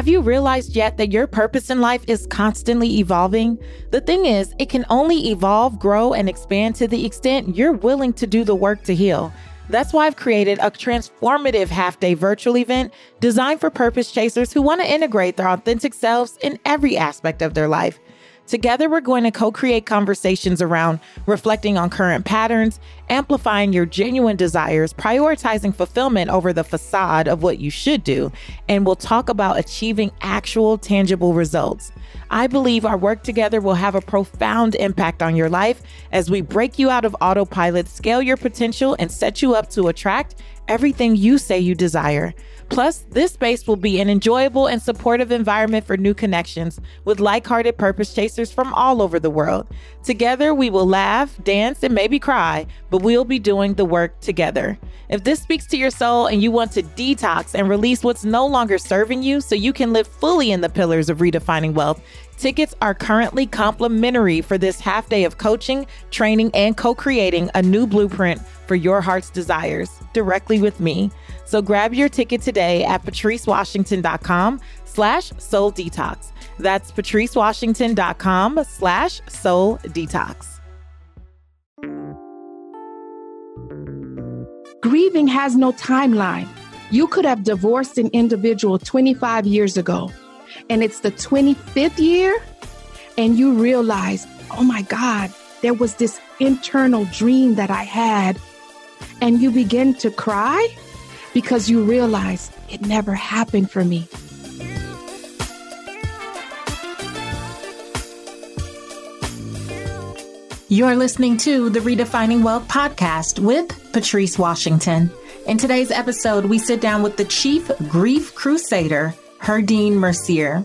Have you realized yet that your purpose in life is constantly evolving? The thing is, it can only evolve, grow, and expand to the extent you're willing to do the work to heal. That's why I've created a transformative half day virtual event designed for purpose chasers who want to integrate their authentic selves in every aspect of their life. Together, we're going to co create conversations around reflecting on current patterns, amplifying your genuine desires, prioritizing fulfillment over the facade of what you should do, and we'll talk about achieving actual tangible results. I believe our work together will have a profound impact on your life as we break you out of autopilot, scale your potential, and set you up to attract everything you say you desire. Plus, this space will be an enjoyable and supportive environment for new connections with like hearted purpose chasers from all over the world. Together, we will laugh, dance, and maybe cry, but we'll be doing the work together. If this speaks to your soul and you want to detox and release what's no longer serving you so you can live fully in the pillars of redefining wealth, Tickets are currently complimentary for this half day of coaching, training, and co creating a new blueprint for your heart's desires directly with me. So grab your ticket today at patricewashington.com slash soul detox. That's patricewashington.com slash soul detox. Grieving has no timeline. You could have divorced an individual 25 years ago, and it's the 25th year, and you realize, oh my God, there was this internal dream that I had, and you begin to cry because you realize it never happened for me. You're listening to the Redefining Wealth podcast with Patrice Washington. In today's episode, we sit down with the chief grief crusader, Herdyne Mercier.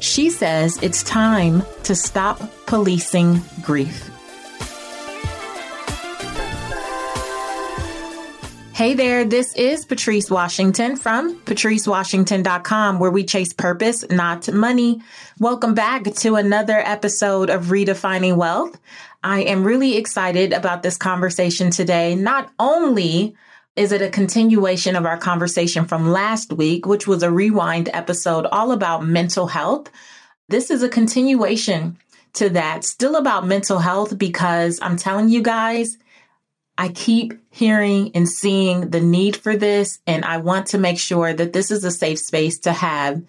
She says it's time to stop policing grief. Hey there, this is Patrice Washington from patricewashington.com, where we chase purpose, not money. Welcome back to another episode of Redefining Wealth. I am really excited about this conversation today. Not only is it a continuation of our conversation from last week, which was a rewind episode all about mental health, this is a continuation to that, still about mental health, because I'm telling you guys, I keep hearing and seeing the need for this, and I want to make sure that this is a safe space to have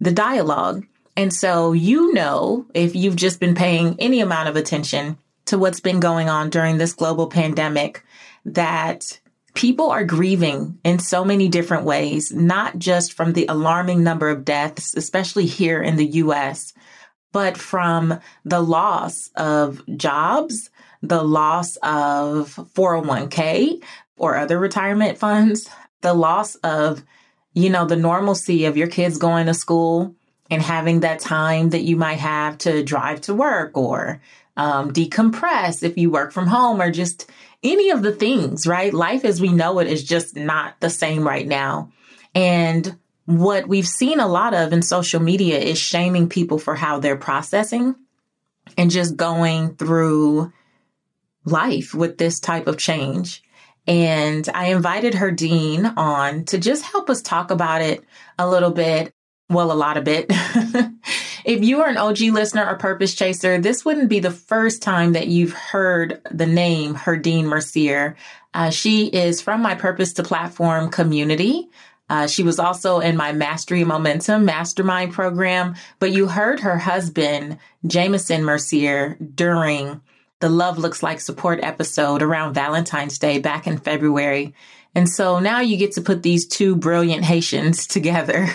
the dialogue. And so, you know, if you've just been paying any amount of attention to what's been going on during this global pandemic, that people are grieving in so many different ways, not just from the alarming number of deaths, especially here in the US, but from the loss of jobs the loss of 401k or other retirement funds, the loss of, you know, the normalcy of your kids going to school and having that time that you might have to drive to work or um, decompress if you work from home or just any of the things, right? Life as we know it is just not the same right now. And what we've seen a lot of in social media is shaming people for how they're processing and just going through life with this type of change. And I invited Herdyne on to just help us talk about it a little bit. Well, a lot of it. if you are an OG listener or purpose chaser, this wouldn't be the first time that you've heard the name Herdyne Mercier. Uh, she is from my Purpose to Platform community. Uh, she was also in my Mastery Momentum Mastermind program, but you heard her husband, Jameson Mercier, during the Love Looks Like support episode around Valentine's Day back in February. And so now you get to put these two brilliant Haitians together.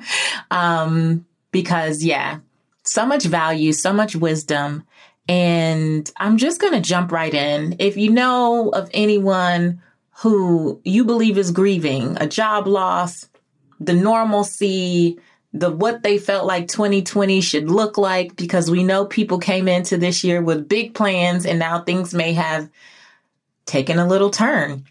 um, because yeah, so much value, so much wisdom. And I'm just going to jump right in. If you know of anyone who you believe is grieving a job loss, the normalcy, the what they felt like 2020 should look like because we know people came into this year with big plans and now things may have taken a little turn.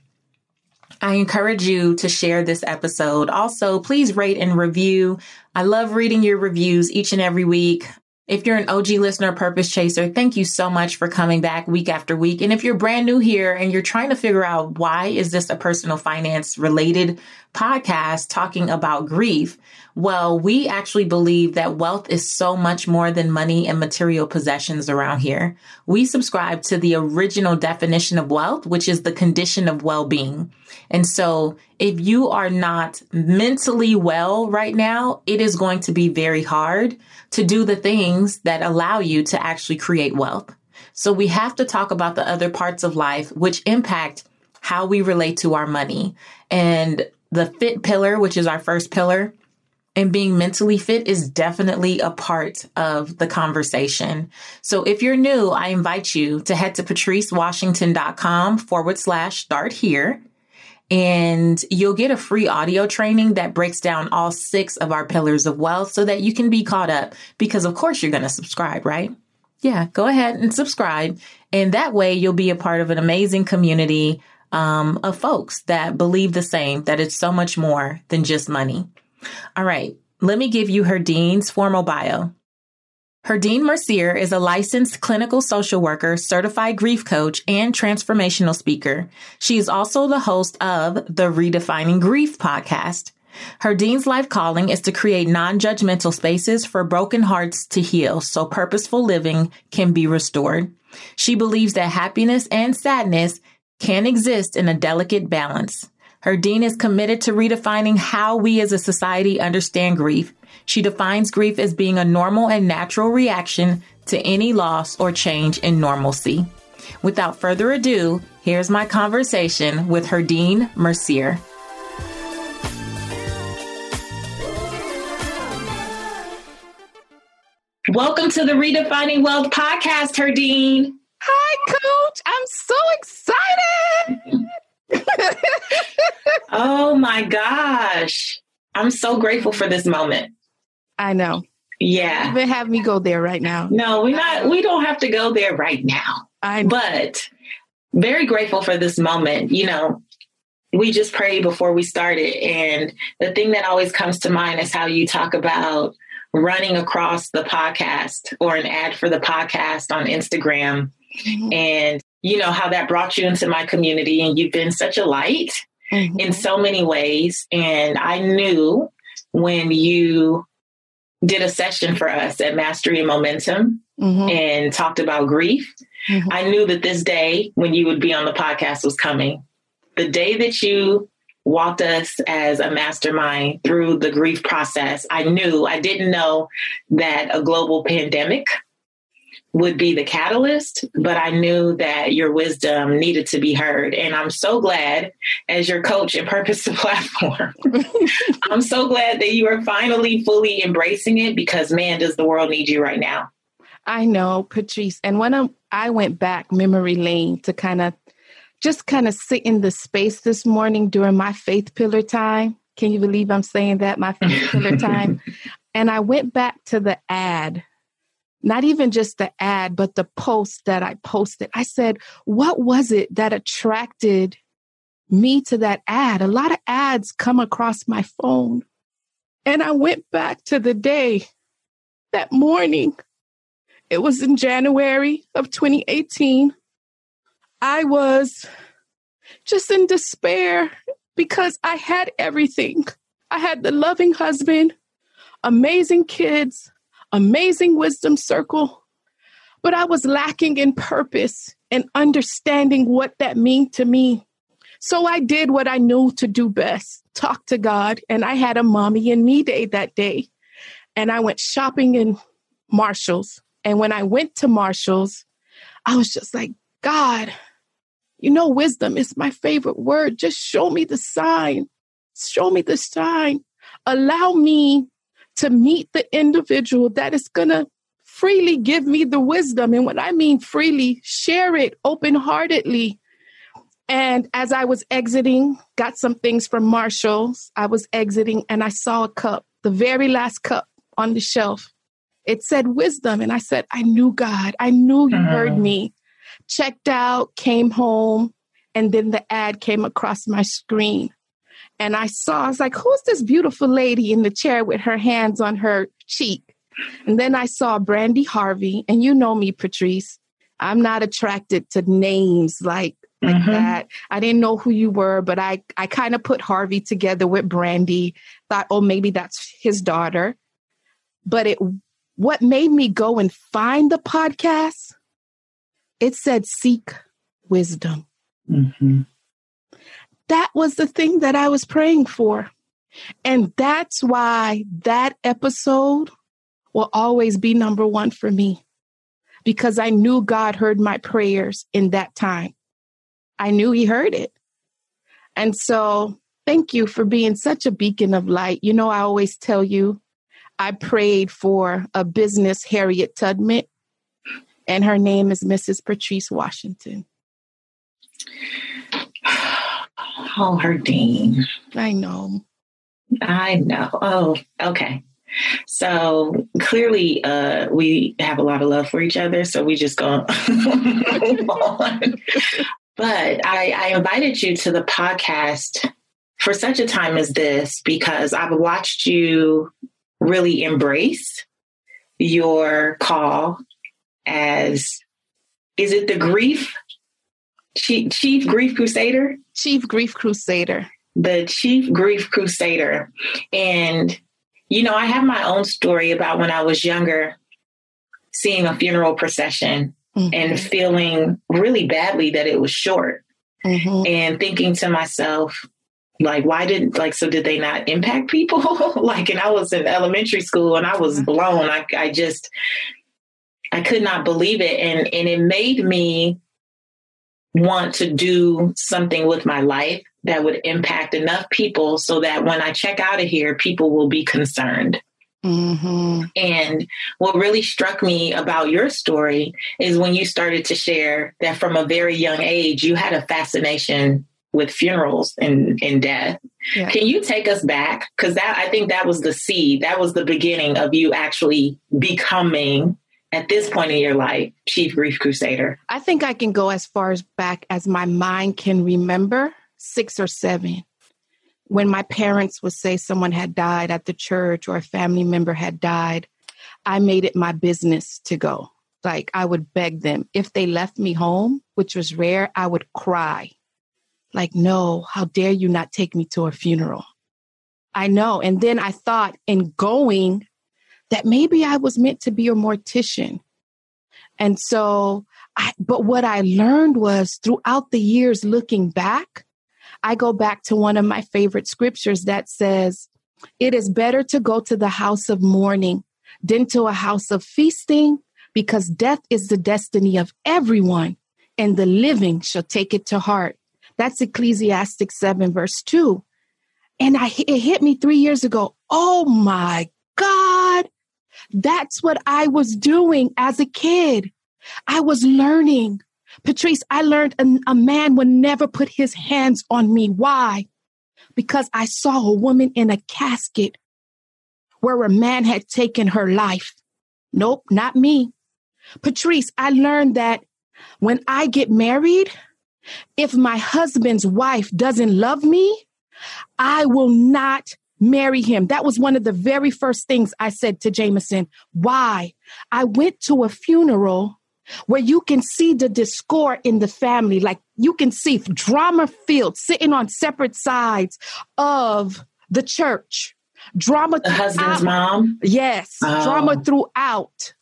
I encourage you to share this episode. Also, please rate and review. I love reading your reviews each and every week. If you're an OG listener, Purpose Chaser, thank you so much for coming back week after week. And if you're brand new here and you're trying to figure out why is this a personal finance related podcast talking about grief. Well, we actually believe that wealth is so much more than money and material possessions around here. We subscribe to the original definition of wealth, which is the condition of well being. And so if you are not mentally well right now, it is going to be very hard to do the things that allow you to actually create wealth. So we have to talk about the other parts of life which impact how we relate to our money. And the fit pillar, which is our first pillar, and being mentally fit is definitely a part of the conversation. So if you're new, I invite you to head to patricewashington.com forward slash start here. And you'll get a free audio training that breaks down all six of our pillars of wealth so that you can be caught up because of course you're going to subscribe, right? Yeah, go ahead and subscribe. And that way you'll be a part of an amazing community um, of folks that believe the same, that it's so much more than just money. All right, let me give you Herdyne's formal bio. Herdyne Mercier is a licensed clinical social worker, certified grief coach, and transformational speaker. She is also the host of the Redefining Grief podcast. Herdyne's life calling is to create non-judgmental spaces for broken hearts to heal so purposeful living can be restored. She believes that happiness and sadness can exist in a delicate balance. Herdyne is committed to redefining how we as a society understand grief. She defines grief as being a normal and natural reaction to any loss or change in normalcy. Without further ado, here's my conversation with Herdyne Mercier. Welcome to the Redefining Wealth podcast, Herdyne. Hi, Coach. I'm so excited. oh my gosh. I'm so grateful for this moment. I know. Yeah. Even have me go there right now. No, we're not we don't have to go there right now. I know. But very grateful for this moment. You know, we just prayed before we started and the thing that always comes to mind is how you talk about running across the podcast or an ad for the podcast on Instagram mm-hmm. and you know how that brought you into my community and you've been such a light mm-hmm. in so many ways and i knew when you did a session for us at mastery and momentum mm-hmm. and talked about grief mm-hmm. i knew that this day when you would be on the podcast was coming the day that you walked us as a mastermind through the grief process i knew i didn't know that a global pandemic would be the catalyst, but I knew that your wisdom needed to be heard. And I'm so glad, as your coach and purpose to platform, I'm so glad that you are finally fully embracing it because, man, does the world need you right now. I know, Patrice. And when I went back memory lane to kind of just kind of sit in the space this morning during my faith pillar time. Can you believe I'm saying that? My faith pillar time. And I went back to the ad not even just the ad, but the post that I posted. I said, what was it that attracted me to that ad? A lot of ads come across my phone. And I went back to the day, that morning. It was in January of 2018. I was just in despair because I had everything. I had the loving husband, amazing kids, amazing wisdom circle, but I was lacking in purpose and understanding what that meant to me. So I did what I knew to do best talk to God. And I had a mommy and me day that day. And I went shopping in Marshall's. And when I went to Marshall's, I was just like, God, you know, wisdom is my favorite word. Just show me the sign. Show me the sign. Allow me to meet the individual that is going to freely give me the wisdom. And what I mean freely, share it open heartedly. And as I was exiting, got some things from Marshall's. I was exiting and I saw a cup, the very last cup on the shelf. It said wisdom. And I said, I knew God. I knew you uh-huh. heard me. Checked out, came home, and then the ad came across my screen and I saw, I was like, who's this beautiful lady in the chair with her hands on her cheek? And then I saw Brandi Harvey, and you know me, Patrice. I'm not attracted to names like like mm-hmm. that. I didn't know who you were, but I I kind of put Harvey together with Brandi. Thought, oh, maybe that's his daughter. But it what made me go and find the podcast, it said seek wisdom. Mm-hmm. That was the thing that I was praying for. And that's why that episode will always be number one for me because I knew God heard my prayers in that time. I knew He heard it. And so, thank you for being such a beacon of light. You know, I always tell you, I prayed for a business, Harriet Tubman, and her name is Mrs. Patrice Washington. Oh, Herdyne. I know. I know. Oh, okay. So clearly, uh, we have a lot of love for each other. So we just go move on. But I, I invited you to the podcast for such a time as this because I've watched you really embrace your call as is it the grief chief, chief grief crusader chief grief crusader the chief grief crusader and you know i have my own story about when i was younger seeing a funeral procession mm-hmm. and feeling really badly that it was short mm-hmm. and thinking to myself like why didn't like so did they not impact people like and i was in elementary school and i was mm-hmm. blown i, I just i could not believe it and and it made me want to do something with my life that would impact enough people so that when i check out of here people will be concerned Mm-hmm. And what really struck me about your story is when you started to share that from a very young age, you had a fascination with funerals and, and death. Yeah. Can you take us back? Because that I think that was the seed, that was the beginning of you actually becoming at this point in your life, Chief Grief Crusader. I think I can go as far as back as my mind can remember, six or seven when my parents would say someone had died at the church or a family member had died, I made it my business to go. Like I would beg them. If they left me home, which was rare, I would cry. Like, no, how dare you not take me to a funeral? I know. And then I thought in going that maybe I was meant to be a mortician. And so, I, but what I learned was throughout the years looking back, I go back to one of my favorite scriptures that says, It is better to go to the house of mourning than to a house of feasting, because death is the destiny of everyone, and the living shall take it to heart. That's Ecclesiastes 7, verse 2. And I, it hit me three years ago. Oh my God. That's what I was doing as a kid. I was learning Patrice, I learned a, a man would never put his hands on me. Why? Because I saw a woman in a casket where a man had taken her life. Nope, not me. Patrice, I learned that when I get married, if my husband's wife doesn't love me, I will not marry him. That was one of the very first things I said to Jameson. Why? I went to a funeral where you can see the discord in the family. Like you can see drama filled, sitting on separate sides of the church. Drama. The husband's mom? Yes, oh. drama throughout.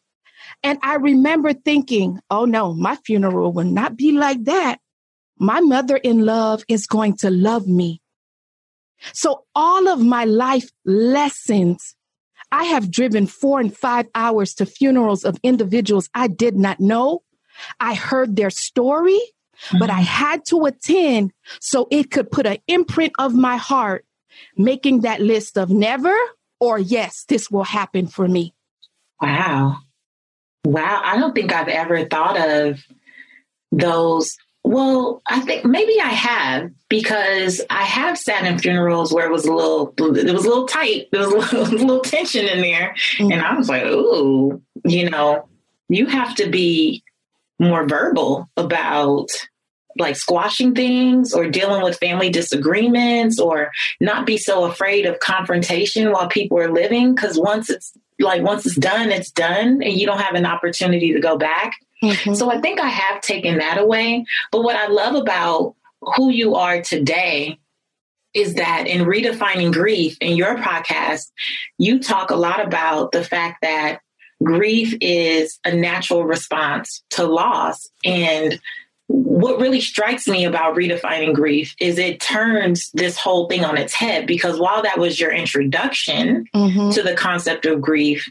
And I remember thinking, oh no, my funeral will not be like that. My mother in love is going to love me. So all of my life lessons I have driven four and five hours to funerals of individuals I did not know. I heard their story, mm-hmm. but I mm-hmm. had to attend so it could put an imprint of my heart, making that list of never or yes, this will happen for me. Wow. Wow. I don't think I've ever thought of those well, I think maybe I have because I have sat in funerals where it was a little, it was a little tight. There was a little, a little tension in there, mm-hmm. and I was like, "Ooh, you know, you have to be more verbal about like squashing things or dealing with family disagreements or not be so afraid of confrontation while people are living because once it's like once it's done it's done and you don't have an opportunity to go back Mm-hmm. So I think I have taken that away. But what I love about who you are today is that in redefining grief in your podcast, you talk a lot about the fact that grief is a natural response to loss. And what really strikes me about redefining grief is it turns this whole thing on its head because while that was your introduction mm-hmm. to the concept of grief,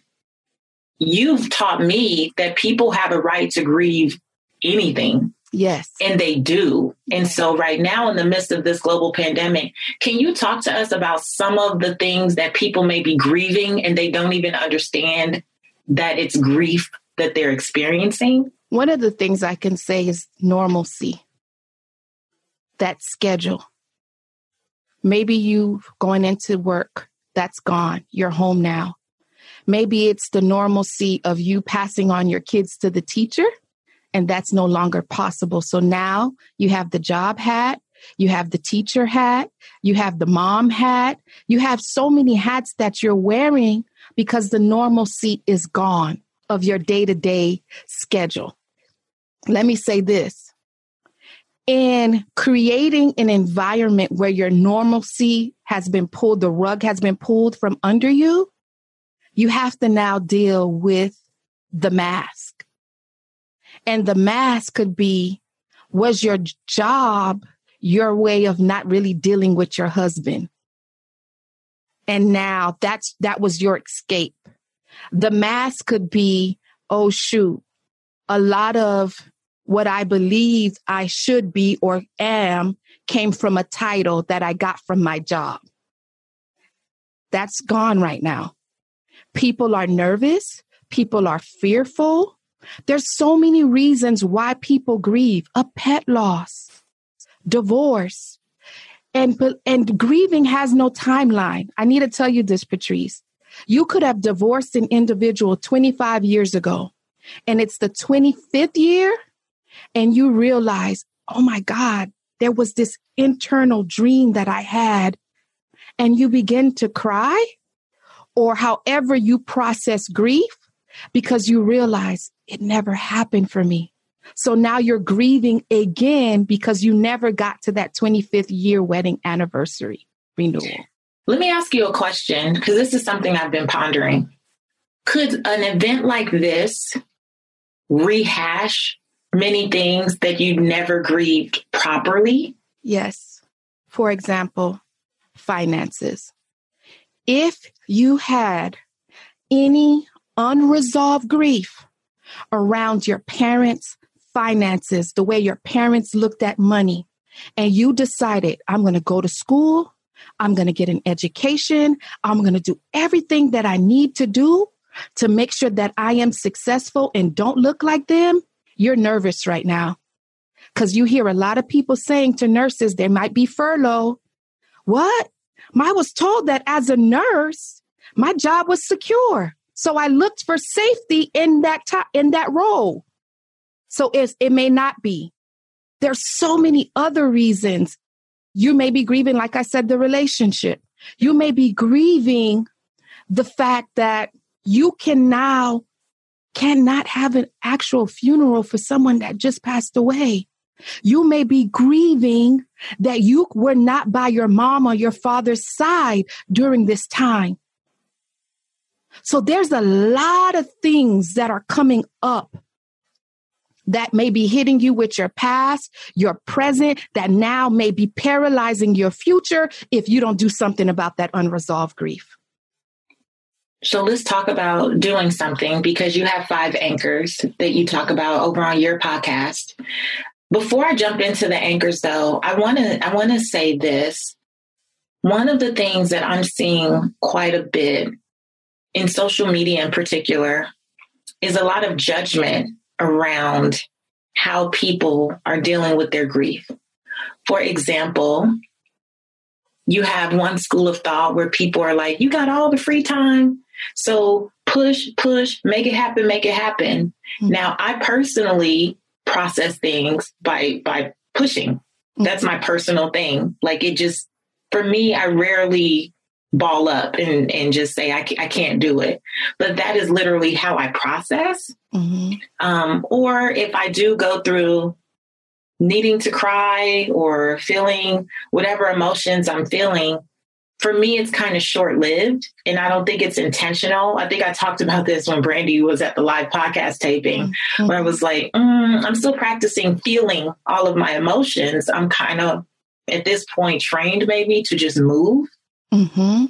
you've taught me that people have a right to grieve anything. Yes. And they do. And so, right now, in the midst of this global pandemic, can you talk to us about some of the things that people may be grieving and they don't even understand that it's grief that they're experiencing? One of the things I can say is normalcy, that schedule. Maybe you going into work, that's gone. You're home now. Maybe it's the normalcy of you passing on your kids to the teacher, and that's no longer possible. So now you have the job hat, you have the teacher hat, you have the mom hat, you have so many hats that you're wearing because the normalcy is gone of your day to day schedule. Let me say this. In creating an environment where your normalcy has been pulled, the rug has been pulled from under you, you have to now deal with the mask. And the mask could be was your job your way of not really dealing with your husband? And now that's that was your escape. The mask could be, oh shoot, a lot of what I believe I should be or am came from a title that I got from my job. That's gone right now. People are nervous. People are fearful. There's so many reasons why people grieve a pet loss, divorce, and, and grieving has no timeline. I need to tell you this, Patrice. You could have divorced an individual 25 years ago, and it's the 25th year and you realize, oh my God, there was this internal dream that I had, and you begin to cry, or however you process grief, because you realize it never happened for me. So now you're grieving again because you never got to that 25th year wedding anniversary renewal. Let me ask you a question because this is something I've been pondering. Could an event like this rehash many things that you never grieved properly? Yes. For example, finances. If you had any unresolved grief around your parents' finances, the way your parents looked at money, and you decided, I'm going to go to school, I'm going to get an education, I'm going to do everything that I need to do to make sure that I am successful and don't look like them, you're nervous right now because you hear a lot of people saying to nurses there might be furlough. What? I was told that as a nurse, my job was secure. So I looked for safety in that in that role. So it, it may not be. There's so many other reasons. You may be grieving, like I said, the relationship. You may be grieving the fact that you can now cannot have an actual funeral for someone that just passed away. You may be grieving that you were not by your mom or your father's side during this time. So there's a lot of things that are coming up that may be hitting you with your past, your present, that now may be paralyzing your future if you don't do something about that unresolved grief. So let's talk about doing something because you have five anchors that you talk about over on your podcast. Before I jump into the anchors though, I want to I want to say this. One of the things that I'm seeing quite a bit in social media in particular is a lot of judgment around how people are dealing with their grief. For example, you have one school of thought where people are like, you got all the free time. So push, push, make it happen, make it happen. Mm-hmm. Now, I personally process things by by pushing. That's my personal thing. Like it just for me, I rarely ball up and, and just say, I, I can't do it. But that is literally how I process. Mm-hmm. Um, or if I do go through needing to cry or feeling whatever emotions I'm feeling, for me, it's kind of short lived and I don't think it's intentional. I think I talked about this when Brandi was at the live podcast taping, mm-hmm. where I was like, mm, I'm still practicing feeling all of my emotions. I'm kind of at this point trained maybe to just move. Mm-hmm.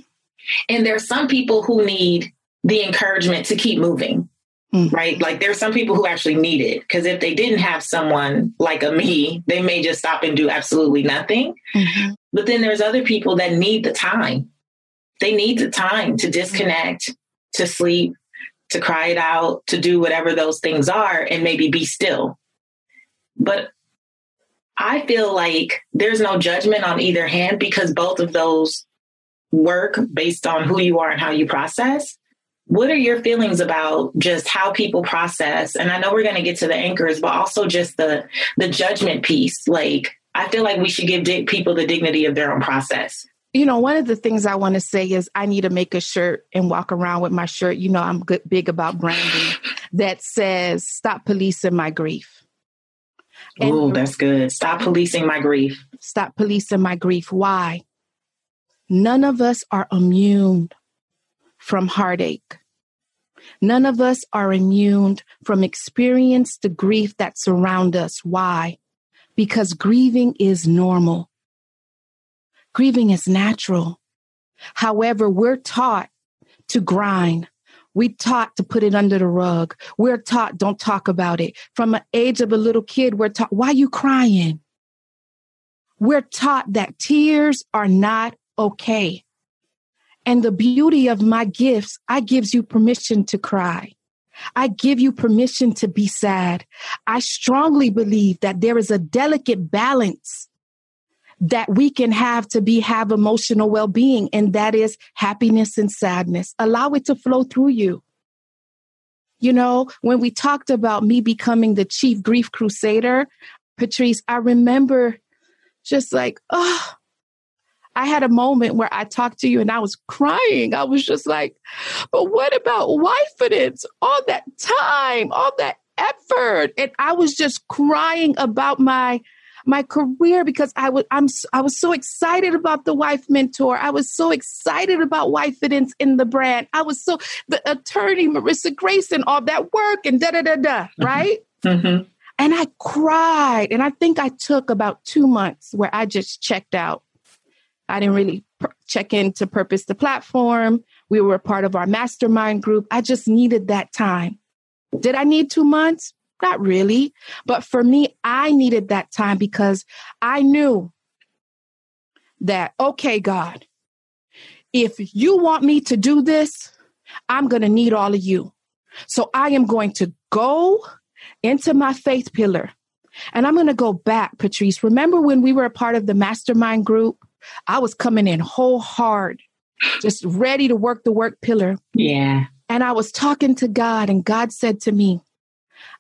And there's some people who need the encouragement to keep moving. Mm-hmm. Right. Like there's some people who actually need it because if they didn't have someone like a me, they may just stop and do absolutely nothing. Mm-hmm. But then there's other people that need the time. They need the time to disconnect, to sleep, to cry it out, to do whatever those things are, and maybe be still. But I feel like there's no judgment on either hand because both of those work based on who you are and how you process. What are your feelings about just how people process? And I know we're going to get to the anchors, but also just the the judgment piece. Like I feel like we should give di- people the dignity of their own process. You know, one of the things I want to say is I need to make a shirt and walk around with my shirt. You know, I'm good, big about branding that says "Stop policing my grief." Oh, that's good. Stop policing my grief. Stop policing my grief. Why? None of us are immune from heartache. None of us are immune from experience the grief that surround us. Why? Because grieving is normal. Grieving is natural. However, we're taught to grind. We're taught to put it under the rug. We're taught don't talk about it. From an age of a little kid, we're taught, why you crying? We're taught that tears are not okay. And the beauty of my gifts, I gives you permission to cry. I give you permission to be sad. I strongly believe that there is a delicate balance that we can have to be have emotional well-being and that is happiness and sadness. Allow it to flow through you. You know, when we talked about me becoming the chief grief crusader, Patrice, I remember just like, oh, I had a moment where I talked to you and I was crying. I was just like, but what about wife wifeidence? All that time, all that effort. And I was just crying about my my career because I was I'm I was so excited about the wife mentor. I was so excited about wife wifeidence in the brand. I was so the attorney Marissa Grayson, all that work and da da da da, mm-hmm. right? Mm-hmm. And I cried, and I think I took about two months where I just checked out. I didn't really check in to purpose the platform. We were part of our mastermind group. I just needed that time. Did I need two months? Not really. But for me, I needed that time because I knew that, okay, God, if you want me to do this, I'm going to need all of you. So I am going to go into my faith pillar. And I'm going to go back, Patrice. Remember when we were a part of the mastermind group I was coming in whole hard, just ready to work the work pillar. Yeah. And I was talking to God, and God said to me,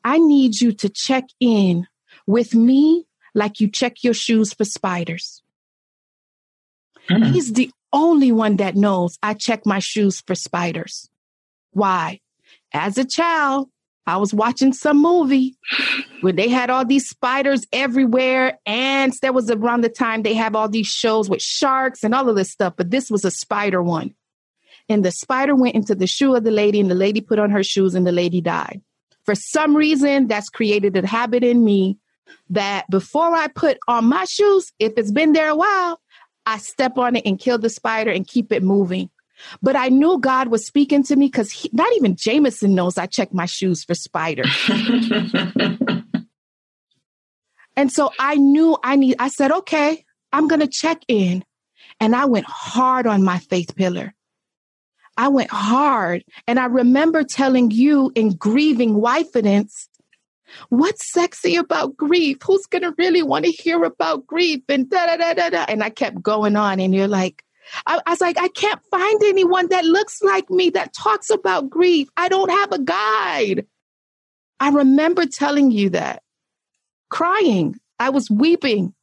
I need you to check in with me like you check your shoes for spiders. Mm. He's the only one that knows I check my shoes for spiders. Why? As a child, I was watching some movie where they had all these spiders everywhere. Ants. That was around the time they have all these shows with sharks and all of this stuff. But this was a spider one. And the spider went into the shoe of the lady, and the lady put on her shoes, and the lady died. For some reason, that's created a habit in me that before I put on my shoes, if it's been there a while, I step on it and kill the spider and keep it moving. But I knew God was speaking to me because not even Jameson knows I check my shoes for spiders. and so I knew I need, I said, okay, I'm going to check in. And I went hard on my faith pillar. I went hard. And I remember telling you in grieving wifeidence, what's sexy about grief? Who's going to really want to hear about grief? And da da da da da. And I kept going on. And you're like, I, I was like, I can't find anyone that looks like me that talks about grief. I don't have a guide. I remember telling you that, crying. I was weeping.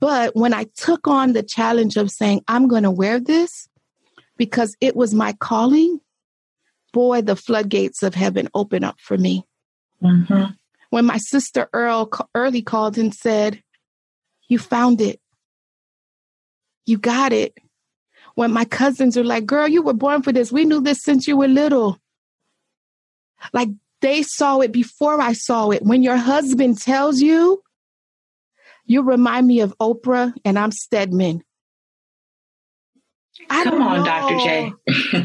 But when I took on the challenge of saying, I'm going to wear this, because it was my calling, boy, the floodgates of heaven opened up for me. Mm-hmm. When my sister Earl early called and said, You found it. You got it. When my cousins are like, Girl, you were born for this. We knew this since you were little. Like they saw it before I saw it. When your husband tells you, you remind me of Oprah and I'm Stedman. I Come on, know. Dr. J.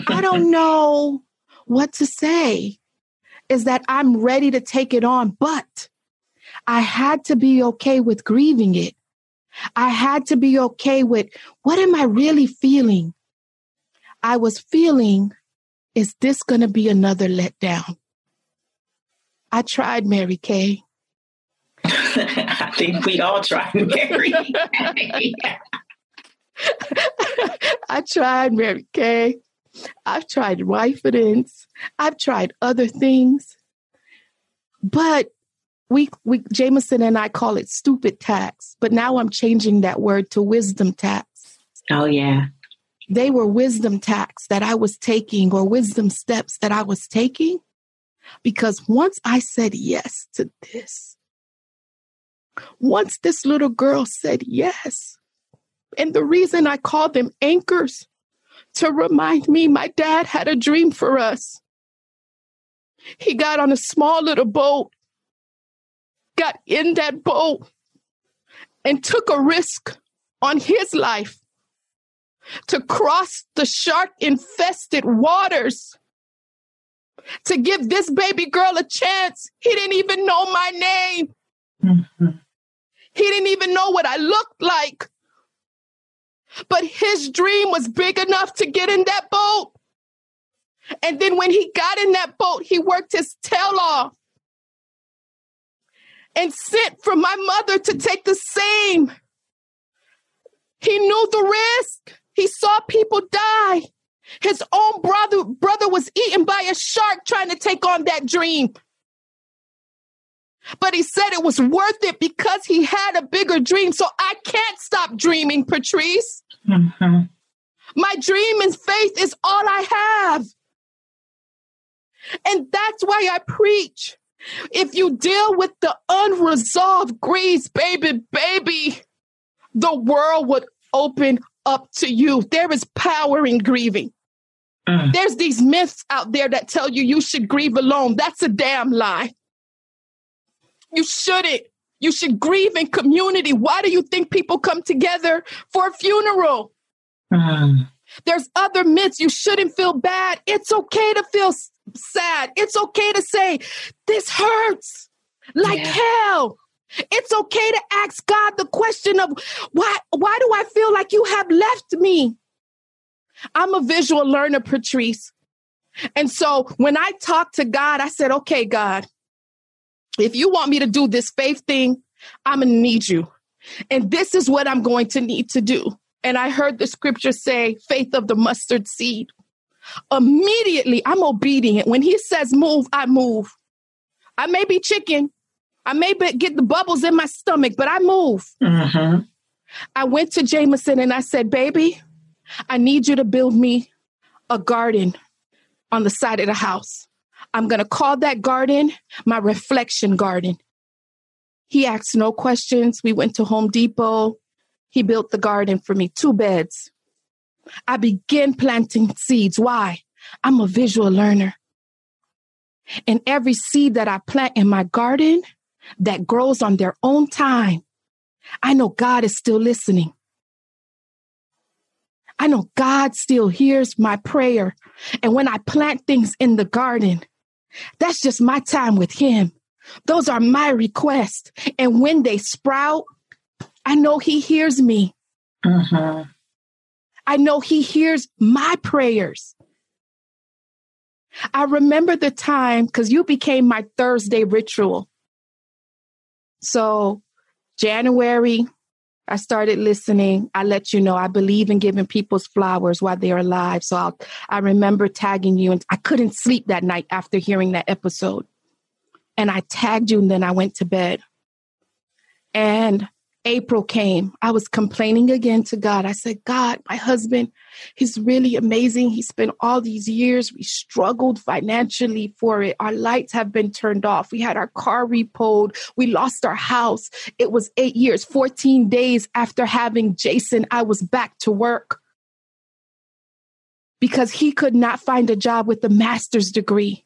I don't know what to say. Is that I'm ready to take it on, but I had to be okay with grieving it. I had to be okay with what am I really feeling? I was feeling, is this going to be another letdown? I tried Mary Kay. I think we all tried Mary. I tried Mary Kay. I've tried Wifidence. I've tried other things. But we, we, Jameson and I call it stupid tax, but now I'm changing that word to wisdom tax. Oh, yeah. They were wisdom tax that I was taking or wisdom steps that I was taking. Because once I said yes to this, once this little girl said yes, and the reason I call them anchors to remind me my dad had a dream for us. He got on a small little boat, got in that boat, and took a risk on his life to cross the shark infested waters to give this baby girl a chance. He didn't even know my name. Mm-hmm. He didn't even know what I looked like. But his dream was big enough to get in that boat. And then when he got in that boat, he worked his tail off and sent for my mother to take the same. He knew the risk. He saw people die. His own brother brother was eaten by a shark trying to take on that dream. But he said it was worth it because he had a bigger dream. So I can't stop dreaming, Patrice. Mm-hmm. My dream and faith is all I have. And that's why I preach. If you deal with the unresolved griefs, baby, baby, the world would open up to you. There is power in grieving. Mm. There's these myths out there that tell you you should grieve alone. That's a damn lie. You shouldn't. You should grieve in community. Why do you think people come together for a funeral? Mm. There's other myths. You shouldn't feel bad. It's okay to feel sad. It's okay to say, this hurts like yeah. hell. It's okay to ask God the question of why why do I feel like you have left me? I'm a visual learner, Patrice. And so when I talked to God, I said, okay, God, if you want me to do this faith thing, I'm going to need you. And this is what I'm going to need to do. And I heard the scripture say, faith of the mustard seed. Immediately, I'm obedient. When he says move, I move. I may be chicken. I may be, get the bubbles in my stomach, but I move. Mm-hmm. I went to Jameson and I said, baby, I need you to build me a garden on the side of the house. I'm going to call that garden my reflection garden. He asked no questions. We went to Home Depot. He built the garden for me, two beds. I began planting seeds. Why? I'm a visual learner. And every seed that I plant in my garden that grows on their own time, I know God is still listening. I know God still hears my prayer. And when I plant things in the garden, that's just my time with Him. Those are my requests. And when they sprout, I know He hears me. Uh-huh. I know He hears my prayers. I remember the time because you became my Thursday ritual. So, January, I started listening. I let you know I believe in giving people's flowers while they're alive. So I'll, I remember tagging you, and I couldn't sleep that night after hearing that episode. And I tagged you, and then I went to bed. And April came, I was complaining again to God. I said, God, my husband, he's really amazing. He spent all these years, we struggled financially for it. Our lights have been turned off. We had our car repoed. We lost our house. It was eight years, 14 days after having Jason, I was back to work because he could not find a job with a master's degree.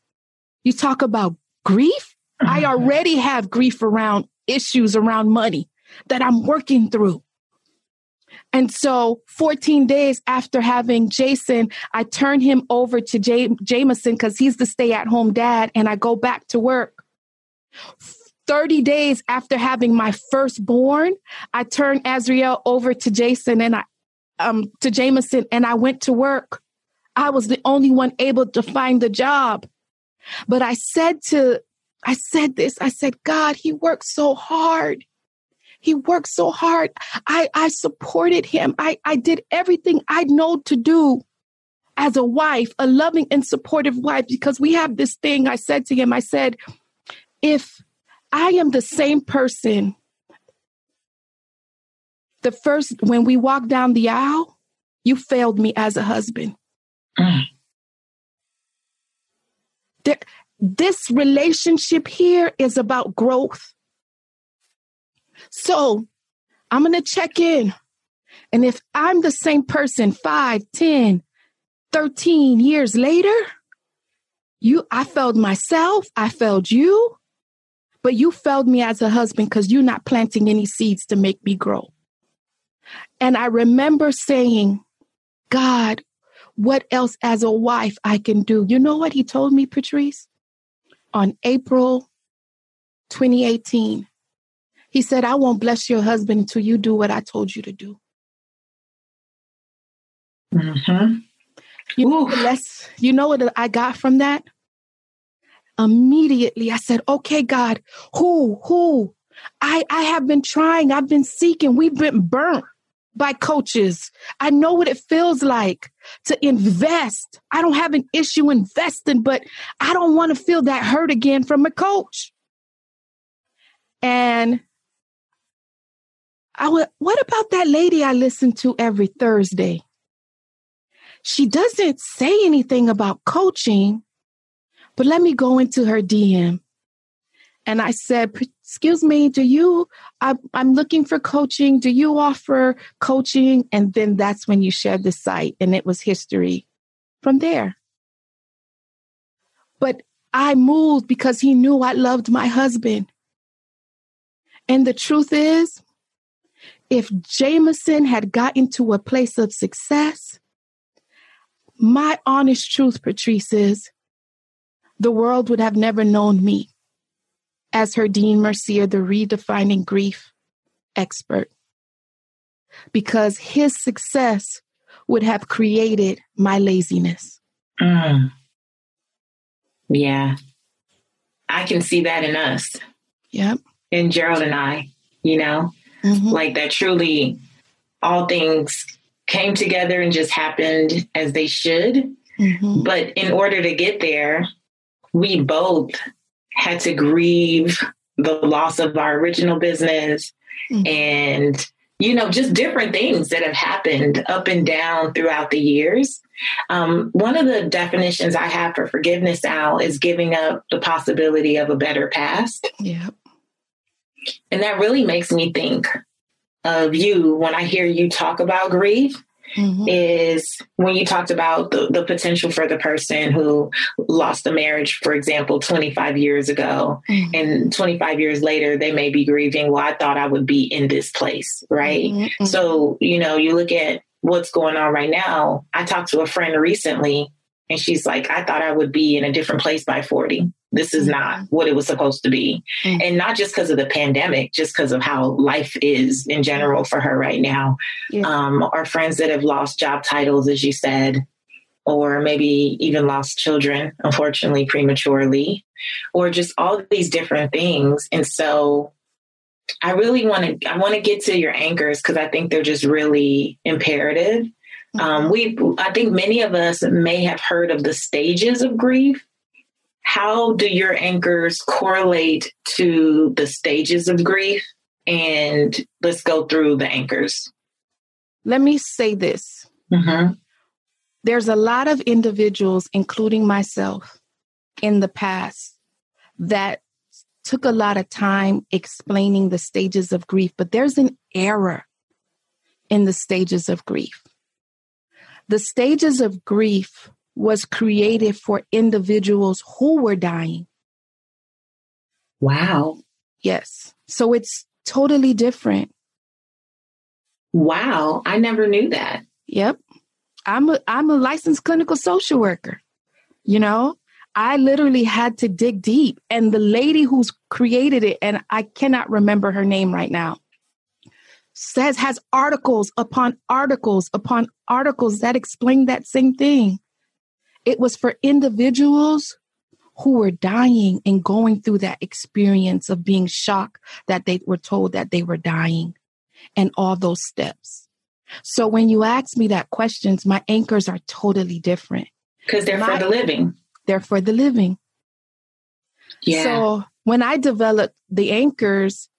You talk about grief. I already have grief around issues around money that I'm working through. And so 14 days after having Jason, I turn him over to J- Jameson because he's the stay at home dad and I go back to work. 30 days after having my firstborn, I turn Azriel over to Jason and I, um, to Jameson and I went to work. I was the only one able to find the job. But I said to, I said this, I said, God, he worked so hard. He worked so hard. I, I supported him. I, I did everything I know to do as a wife, a loving and supportive wife, because we have this thing. I said to him, I said, if I am the same person, the first, when we walk down the aisle, you failed me as a husband. Mm. There, this relationship here is about growth. So I'm going to check in. And if I'm the same person 5, 10, 13 years later, you I failed myself, I failed you, but you failed me as a husband because you're not planting any seeds to make me grow. And I remember saying, God, what else as a wife I can do? You know what he told me, Patrice? On April 2018, he said, I won't bless your husband until you do what I told you to do. Mm-hmm. You, know less, you know what I got from that? Immediately, I said, okay, God, who, who? I, I have been trying, I've been seeking, we've been burnt by coaches. I know what it feels like to invest. I don't have an issue investing, but I don't want to feel that hurt again from a coach. And I would, what about that lady I listen to every Thursday? She doesn't say anything about coaching, but let me go into her DM. And I said, Excuse me, do you? I, I'm looking for coaching. Do you offer coaching? And then that's when you shared the site, and it was history from there. But I moved because he knew I loved my husband. And the truth is, if Jameson had gotten to a place of success, my honest truth, Patrice, is the world would have never known me as Herdyne Mercier, the redefining grief expert, because his success would have created my laziness. Mm. Yeah. I can see that in us. Yep. In Gerald and I, you know, mm-hmm. like that truly all things came together and just happened as they should. Mm-hmm. But in order to get there, we both had to grieve the loss of our original business mm-hmm. and you know just different things that have happened up and down throughout the years um, one of the definitions i have for forgiveness al is giving up the possibility of a better past yeah and that really makes me think of you when I hear you talk about grief. Mm-hmm. Is when you talked about the, the potential for the person who lost a marriage, for example, 25 years ago, mm-hmm. and 25 years later, they may be grieving, well, I thought I would be in this place, right? Mm-hmm. So, you know, you look at what's going on right now. I talked to a friend recently, and she's like, I thought I would be in a different place by 40. This is not mm-hmm. what it was supposed to be. Mm-hmm. And not just because of the pandemic, just because of how life is in general for her right now. Yeah. Um, our friends that have lost job titles, as you said, or maybe even lost children, unfortunately, prematurely, or just all these different things. And so I really want to I want to get to your anchors because I think they're just really imperative. Um, mm-hmm. we I think many of us may have heard of the stages of grief, how do your anchors correlate to the stages of grief and let's go through the anchors. Let me say this. Mm-hmm. There's a lot of individuals, including myself, in the past that took a lot of time explaining the stages of grief, but there's an error in the stages of grief. The stages of grief was created for individuals who were dying. Wow. Yes. So it's totally different. Wow. I never knew that. Yep. I'm a I'm a licensed clinical social worker. You know, I literally had to dig deep. And the lady who's created it, and I cannot remember her name right now, says has articles upon articles upon articles that explain that same thing. It was for individuals who were dying and going through that experience of being shocked that they were told that they were dying and all those steps. So when you ask me that questions, my anchors are totally different. Because they're my, for the living. They're for the living. Yeah. So when I developed the anchors,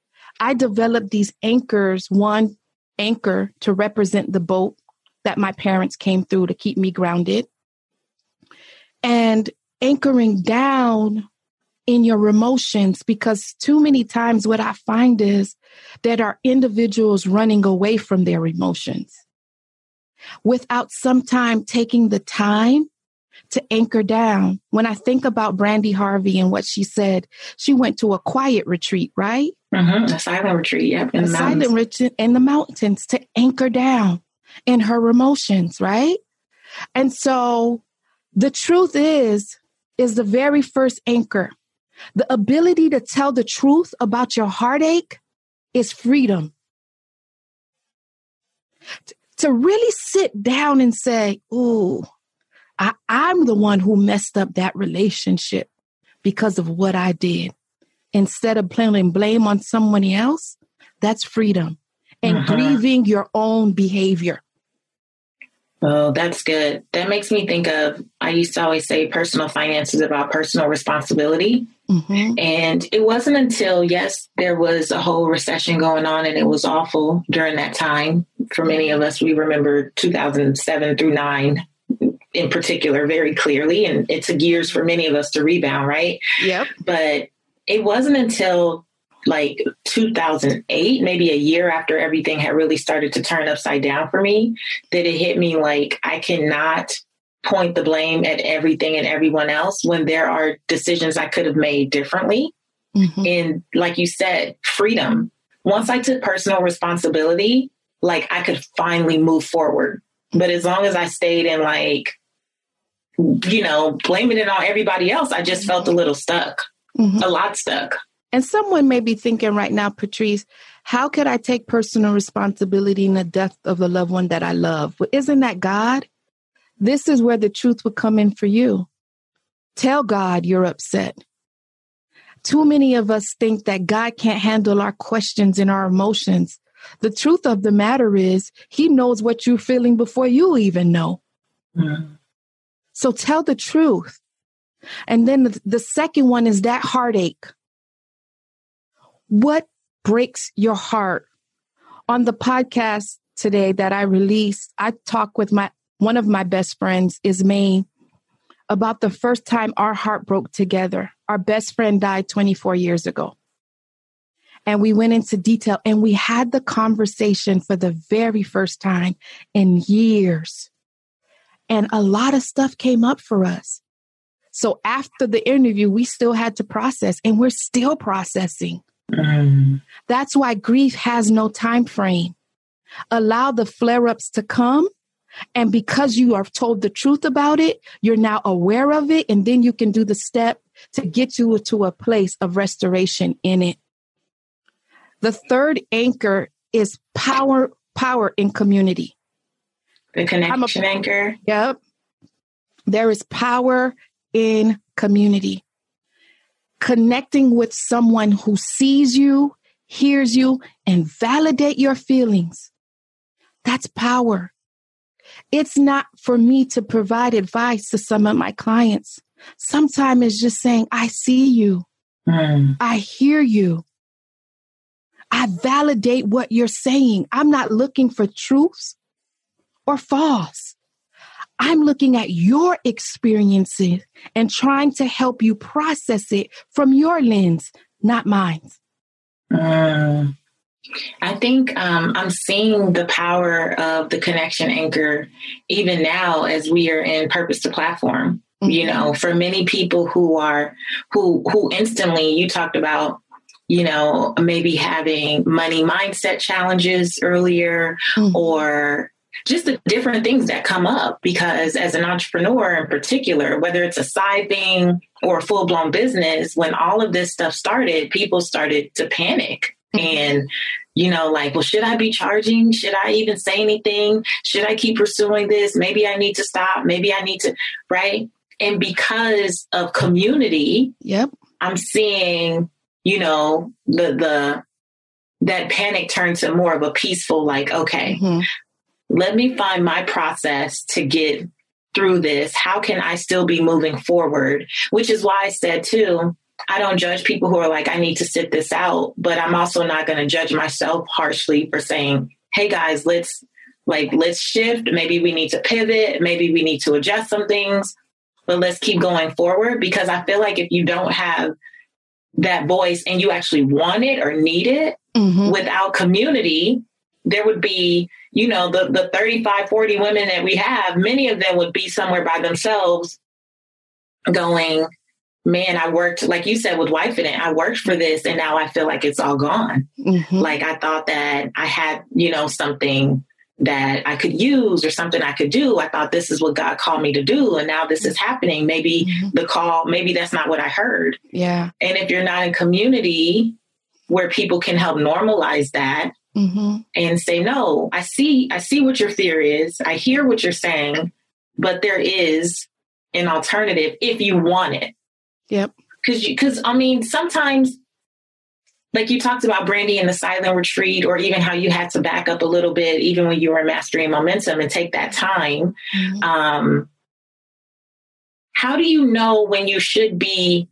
I developed these anchors, one anchor to represent the boat that my parents came through to keep me grounded. And anchoring down in your emotions because too many times what I find is that our individuals running away from their emotions without sometime taking the time to anchor down. When I think about Brandi Harvey and what she said, she went to a quiet retreat, right? Mm-hmm. A silent retreat, yeah. In a silent retreat in the mountains to anchor down in her emotions, right? And so the truth is, is the very first anchor. The ability to tell the truth about your heartache is freedom. to really sit down and say, Ooh, I, I'm the one who messed up that relationship because of what I did. Instead of planting blame on someone else, that's freedom and uh-huh. grieving your own behavior. Oh, that's good. That makes me think of I used to always say personal finance is about personal responsibility. Mm-hmm. And it wasn't until, yes, there was a whole recession going on and it was awful during that time. For many of us, we remember 2007 through 9 in particular very clearly. And it took years for many of us to rebound, right? Yep. But it wasn't until like 2008, maybe a year after everything had really started to turn upside down for me, that it hit me like I cannot point the blame at everything and everyone else when there are decisions I could have made differently. Mm-hmm. And like you said, freedom. Once I took personal responsibility, like I could finally move forward. But as long as I stayed in like, you know, blaming it on everybody else, I just felt a little stuck, mm-hmm. a lot stuck. And someone may be thinking right now, Patrice, how could I take personal responsibility in the death of the loved one that I love? Well, isn't that God? This is where the truth would come in for you. Tell God you're upset. Too many of us think that God can't handle our questions and our emotions. The truth of the matter is, He knows what you're feeling before you even know. Mm. So tell the truth. And then the, the second one is that heartache. What breaks your heart? On the podcast today that I released, I talked with my one of my best friends, Ismaine, about the first time our heart broke together. Our best friend died 24 years ago. And we went into detail and we had the conversation for the very first time in years. And a lot of stuff came up for us. So after the interview, we still had to process and we're still processing. Mm. That's why grief has no time frame. Allow the flare ups to come. And because you are told the truth about it, you're now aware of it. And then you can do the step to get you to a place of restoration in it. The third anchor is power, power in community. The connection a, anchor. Yep. There is power in community connecting with someone who sees you, hears you, and validate your feelings. That's power. It's not for me to provide advice to some of my clients. Sometimes it's just saying, I see you. Mm. I hear you. I validate what you're saying. I'm not looking for truths or false. I'm looking at your experiences and trying to help you process it from your lens, not mine. Mm. I think um, I'm seeing the power of the connection anchor even now as we are in purpose to platform. Mm-hmm. You know, for many people who are who who instantly you talked about you know, maybe having money mindset challenges earlier mm-hmm. or just the different things that come up because as an entrepreneur in particular whether it's a side thing or a full-blown business when all of this stuff started people started to panic mm-hmm. and you know like well should i be charging? Should i even say anything? Should i keep pursuing this? Maybe i need to stop. Maybe i need to right? And because of community yep. I'm seeing you know the the that panic turned to more of a peaceful like okay mm-hmm. Let me find my process to get through this. How can i still be moving forward? Which is why i said too i don't judge people who are like i need to sit this out but i'm also not going to judge myself harshly for saying hey guys let's like let's shift. Maybe we need to pivot. Maybe we need to adjust some things but let's keep going forward. Because i feel like if you don't have that voice and you actually want it or need it mm-hmm. without community there would be you know the the 35 40 women that we have many of them would be somewhere by themselves going man i worked like you said with wife in it i worked for this and now i feel like it's all gone mm-hmm. like i thought that i had you know something that I could use or something I could do. I thought this is what God called me to do. And now this is happening. Maybe mm-hmm. the call, maybe that's not what I heard. Yeah. And if you're not in community where people can help normalize that mm-hmm. and say, no, I see, I see what your fear is. I hear what you're saying, but there is an alternative if you want it. Yep. Cause you, cause I mean, sometimes like you talked about Brandi in the silent retreat, or even how you had to back up a little bit, even when you were mastering momentum and take that time. Mm-hmm. Um, how do you know when you should be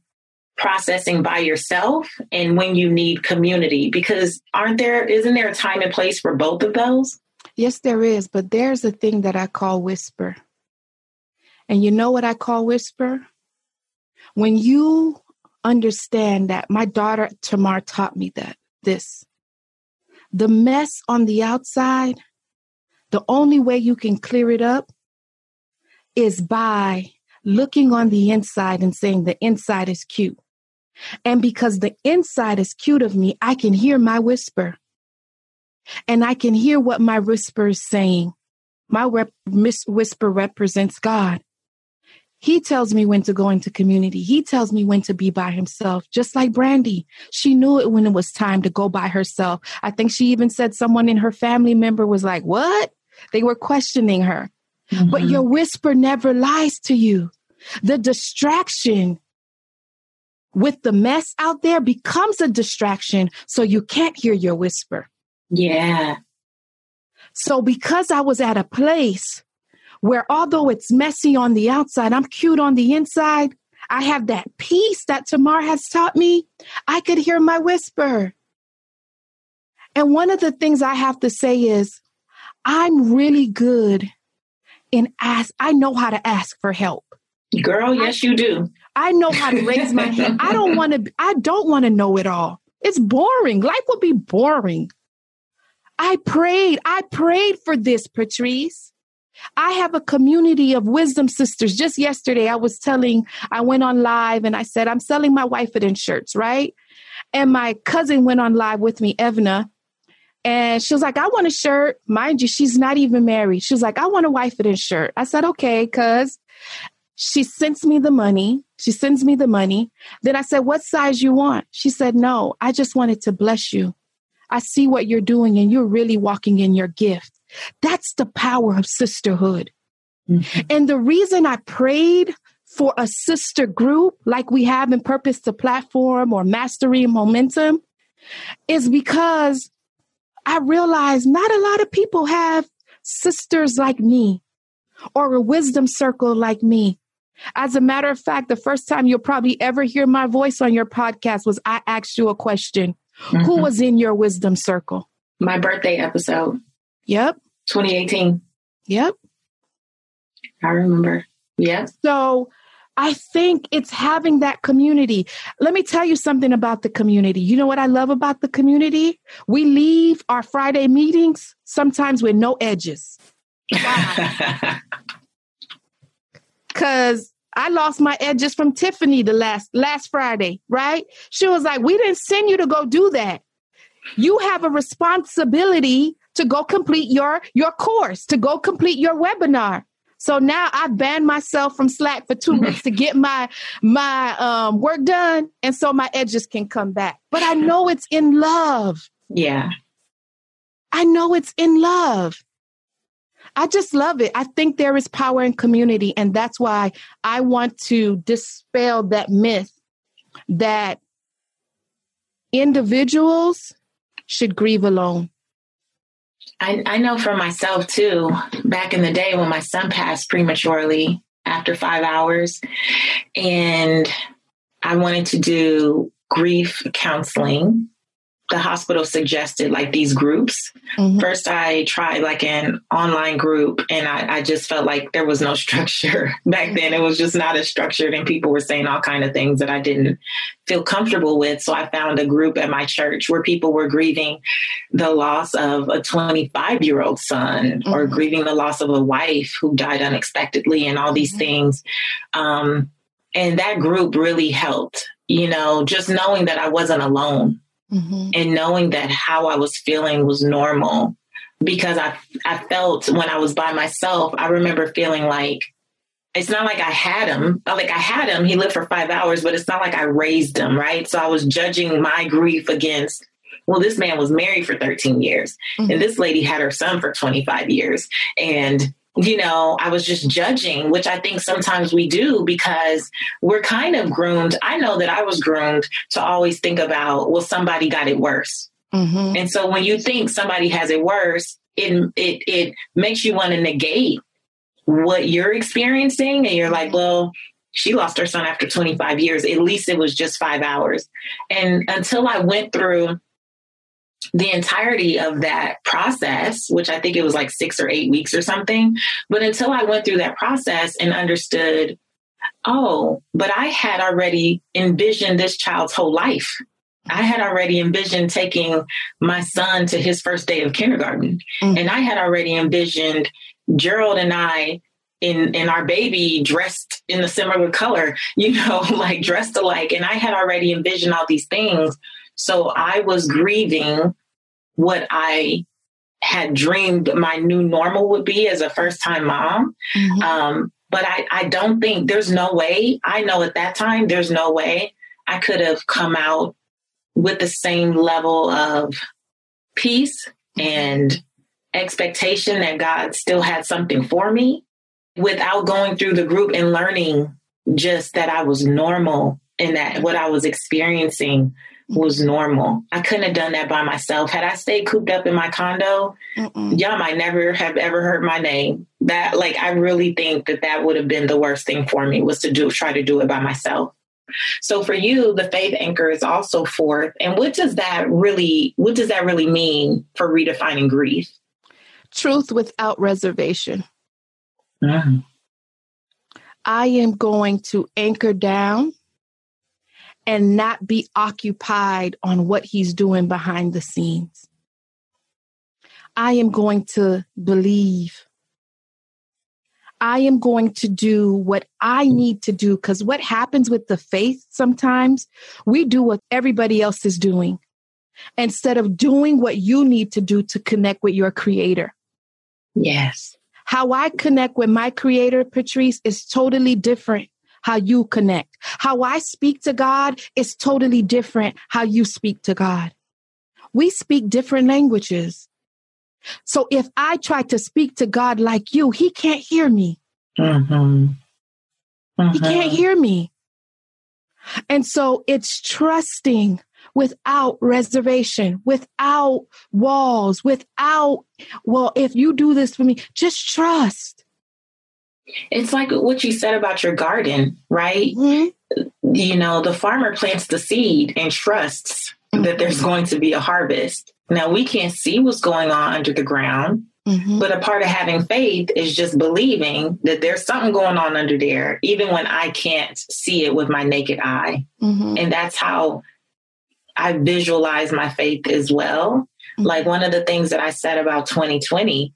processing by yourself and when you need community? Because aren't there, isn't there a time and place for both of those? Yes, there is. But there's a thing that I call whisper. And you know what I call whisper? When you understand that my daughter Tamar taught me that this. The mess on the outside, the only way you can clear it up is by looking on the inside and saying the inside is cute. And because the inside is cute of me, I can hear my whisper. And I can hear what my whisper is saying. My rep- whisper represents God. He tells me when to go into community. He tells me when to be by himself, just like Brandi. She knew it when it was time to go by herself. I think she even said someone in her family member was like, What? They were questioning her. Mm-hmm. But your whisper never lies to you. The distraction with the mess out there becomes a distraction, so you can't hear your whisper. Yeah. So, because I was at a place where although it's messy on the outside, I'm cute on the inside. I have that peace that Tamar has taught me. I could hear my whisper. And one of the things I have to say is, I'm really good in ask. I know how to ask for help. Girl, yes, you do. I know how to raise my hand. I don't want to. I don't want to know it all. It's boring. Life would be boring. I prayed. I prayed for this, Patrice. I have a community of wisdom sisters. Just yesterday, I was telling, I went on live and I said, I'm selling my wife it in shirts, right? And my cousin went on live with me, Evna, and she was like, I want a shirt. Mind you, she's not even married. She was like, I want a wife it in shirt. I said, okay, cuz she sends me the money. She sends me the money. Then I said, What size you want? She said, No, I just wanted to bless you. I see what you're doing and you're really walking in your gift. That's the power of sisterhood. Mm-hmm. And the reason I prayed for a sister group like we have in Purpose to Platform or Mastery Momentum is because I realized not a lot of people have sisters like me or a wisdom circle like me. As a matter of fact, the first time you'll probably ever hear my voice on your podcast was I asked you a question Mm-hmm. Who was in your wisdom circle? My birthday episode. Yep. 2018. Yep. I remember. Yep. So I think it's having that community. Let me tell you something about the community. You know what I love about the community? We leave our Friday meetings sometimes with no edges. Because I lost my edges from Tiffany the last last Friday, right? She was like, "We didn't send you to go do that. You have a responsibility to go complete your your course, to go complete your webinar." So now I banned myself from Slack for two weeks to get my my um, work done, and so my edges can come back. But I know it's in love. Yeah, I know it's in love. I just love it. I think there is power in community, and that's why I want to dispel that myth that individuals should grieve alone. I, I know for myself too, back in the day when my son passed prematurely after five hours, and I wanted to do grief counseling the hospital suggested like these groups. Mm-hmm. First, I tried like an online group, and I, I, just felt like there was no structure back then. It was just not as structured, and people were saying all kind of things that I didn't feel comfortable with. So I found a group at my church where people were grieving the loss of a 25 year old son, mm-hmm. or grieving the loss of a wife who died unexpectedly, and all these mm-hmm. things. Um, and that group really helped. You know, just knowing that I wasn't alone mm-hmm. and knowing that how I was feeling was normal because I I felt when I was by myself, I remember feeling like it's not like I had him. Like I had him, he lived for five hours, but it's not like I raised him, right? So I was judging my grief against, well, this man was married for 13 years, mm-hmm. and this lady had her son for 25 years. And you know, I was just judging, which I think sometimes we do because we're kind of groomed. I know that I was groomed to always think about, well, somebody got it worse. Mm-hmm. And so when you think somebody has it worse, it it it makes you want to negate what you're experiencing, and you're like, well, she lost her son after 25 years. At least it was just five hours. And until I went through the entirety of that process, which I think it was like six or eight weeks or something. But until I went through that process and understood, oh, but I had already envisioned this child's whole life. I had already envisioned taking my son to his first day of kindergarten. Mm-hmm. And I had already envisioned Gerald and I in in our baby dressed in a similar color, you know, like dressed alike. And I had already envisioned all these things. So I was grieving what I had dreamed my new normal would be as a first time mom. Mm-hmm. Um, but I, I don't think there's no way, I know at that time, there's no way I could have come out with the same level of peace and expectation that God still had something for me without going through the group and learning just that I was normal and that what I was experiencing was normal. I couldn't have done that by myself. Had I stayed cooped up in my condo, Mm-mm. y'all might never have ever heard my name. That like I really think that that would have been the worst thing for me was to do try to do it by myself. So for you, the faith anchor is also fourth. And what does that really what does that really mean for redefining grief? Truth without reservation. Mm. I am going to anchor down and not be occupied on what he's doing behind the scenes. I am going to believe. I am going to do what I need to do because what happens with the faith sometimes, we do what everybody else is doing instead of doing what you need to do to connect with your creator. Yes. How I connect with my creator, Patrice, is totally different how you connect. How I speak to God is totally different how you speak to God. We speak different languages. So if I try to speak to God like you, he can't hear me. Mm-hmm. Mm-hmm. He can't hear me. And so it's trusting without reservation, without walls, without, well, if you do this for me, just trust. It's like what you said about your garden, right? Mm-hmm. You know, the farmer plants the seed and trusts that there's going to be a harvest. Now, we can't see what's going on under the ground, mm-hmm. but a part of having faith is just believing that there's something going on under there, even when I can't see it with my naked eye. Mm-hmm. And that's how I visualize my faith as well. Mm-hmm. Like one of the things that I said about 2020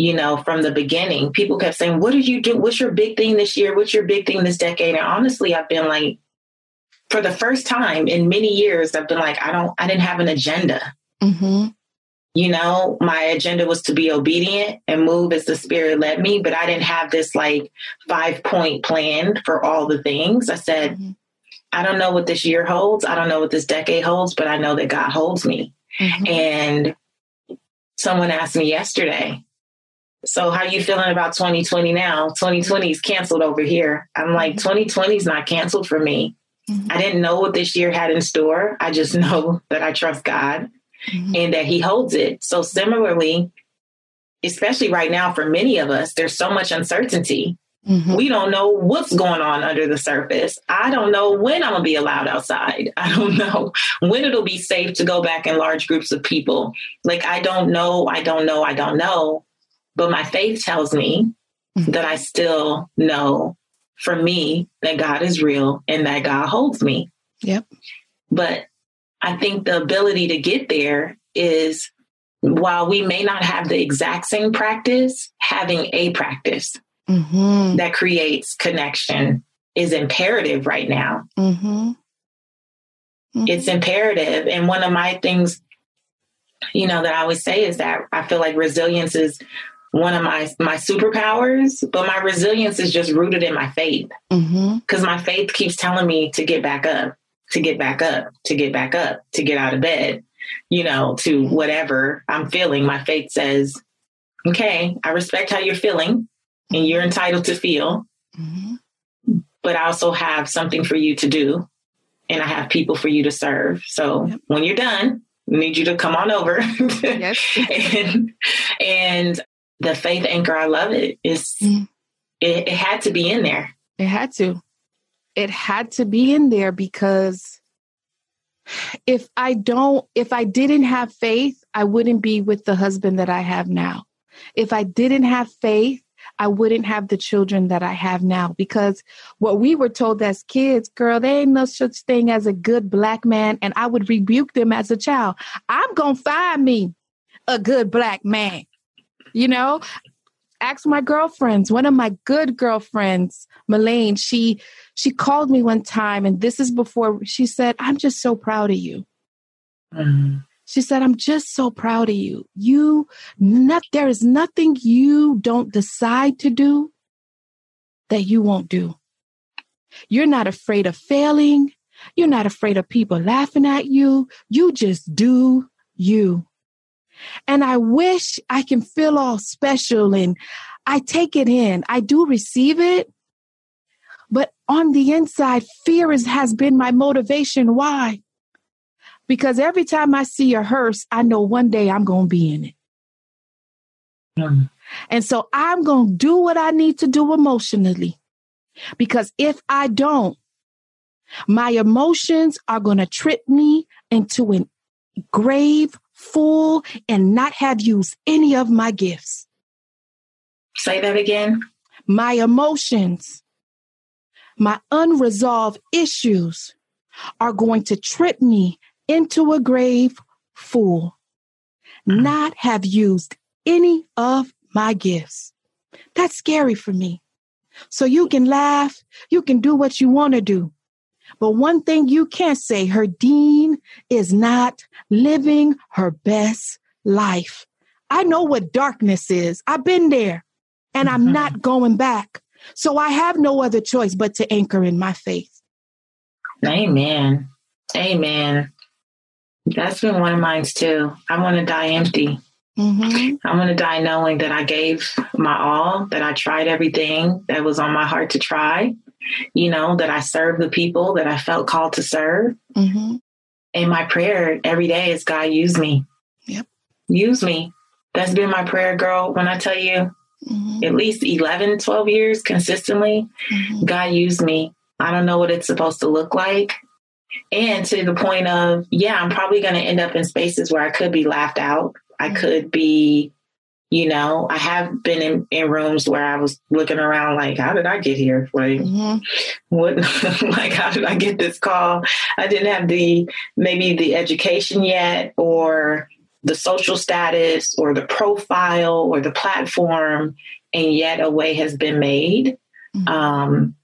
you know, from the beginning. People kept saying, What did you do? What's your big thing this year? What's your big thing this decade? And honestly, I've been like, for the first time in many years, I've been like, I don't, I didn't have an agenda. Mm-hmm. You know, my agenda was to be obedient and move as the spirit led me, but I didn't have this like five point plan for all the things. I said, mm-hmm. I don't know what this year holds. I don't know what this decade holds, but I know that God holds me. Mm-hmm. And someone asked me yesterday, so how you feeling about 2020 now? 2020 is canceled over here. I'm like, 2020 mm-hmm. is not canceled for me. Mm-hmm. I didn't know what this year had in store. I just know that I trust God mm-hmm. and that He holds it. So similarly, especially right now for many of us, there's so much uncertainty. Mm-hmm. We don't know what's going on under the surface. I don't know when I'm going to be allowed outside. I don't know when it'll be safe to go back in large groups of people. Like, I don't know. I don't know. I don't know. But my faith tells me mm-hmm. that I still know for me that God is real and that God holds me. Yep. But I think the ability to get there is while we may not have the exact same practice, having a practice mm-hmm. that creates connection is imperative right now. Mm-hmm. Mm-hmm. It's imperative. And one of my things, you know, that I always say is that I feel like resilience is one of my my superpowers, but my resilience is just rooted in my faith. Because mm-hmm. my faith keeps telling me to get back up, to get back up, to get back up, to get out of bed, you know, to whatever I'm feeling. My faith says, okay, I respect how you're feeling and you're entitled to feel, mm-hmm. but I also have something for you to do and I have people for you to serve. So yep. when you're done, need you to come on over. yes. and, and the faith anchor, I love it. It's mm. it, it had to be in there. It had to. It had to be in there because if I don't, if I didn't have faith, I wouldn't be with the husband that I have now. If I didn't have faith, I wouldn't have the children that I have now because what we were told as kids, girl, there ain't no such thing as a good black man. And I would rebuke them as a child. I'm going to find me a good black man. You know, ask my girlfriends. One of my good girlfriends, Melaine, she she called me one time, and this is before she said, "I'm just so proud of you." Mm-hmm. She said, "I'm just so proud of you. You, not there is nothing you don't decide to do that you won't do. You're not afraid of failing. You're not afraid of people laughing at you. You just do you." And I wish I can feel all special and I take it in. I do receive it. But on the inside, fear is, has been my motivation. Why? Because every time I see a hearse, I know one day I'm going to be in it. Mm. And so I'm going to do what I need to do emotionally. Because if I don't, my emotions are going to trip me into a grave full and not have used any of my gifts. Say that again. My emotions, my unresolved issues are going to trip me into a grave full, mm. not have used any of my gifts. That's scary for me. So you can laugh, you can do what you want to do. But one thing you can't say, Herdyne is not living her best life. I know what darkness is. I've been there and I'm mm-hmm. not going back. So I have no other choice but to anchor in my faith. Amen. Amen. That's been one of mine too. I want to die empty. Mm-hmm. I want to die knowing that I gave my all, that I tried everything that was on my heart to try, you know, that I served the people that I felt called to serve. Mm-hmm. And my prayer every day is God, use me. Yep. Use me. That's been my prayer, girl. When I tell you mm-hmm. at least 11, 12 years consistently, mm-hmm. God used me. I don't know what it's supposed to look like. And to the point of, yeah, I'm probably going to end up in spaces where I could be laughed out. I mm-hmm. could be, you know, I have been in, in rooms where I was looking around like, how did I get here? Like, mm-hmm. what, like, how did I get this call? I didn't have the, maybe the education yet or the social status or the profile or the platform. And yet a way has been made. Mm-hmm. Um,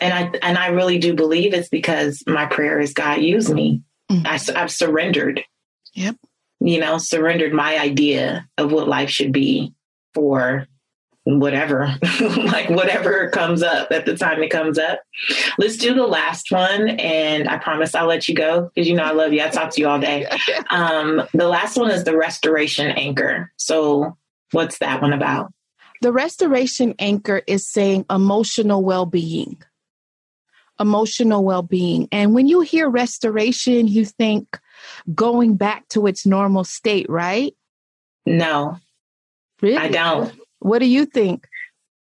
and I and I really do believe it's because my prayer is God use me. Mm-hmm. I, I've surrendered. Yep. You know, surrendered my idea of what life should be for whatever, like whatever comes up at the time it comes up. Let's do the last one, and I promise I'll let you go because you know I love you. I talk to you all day. Um, the last one is the restoration anchor. So, what's that one about? The restoration anchor is saying emotional well being emotional well being. And when you hear restoration, you think going back to its normal state, right? No. Really? I don't. What do you think?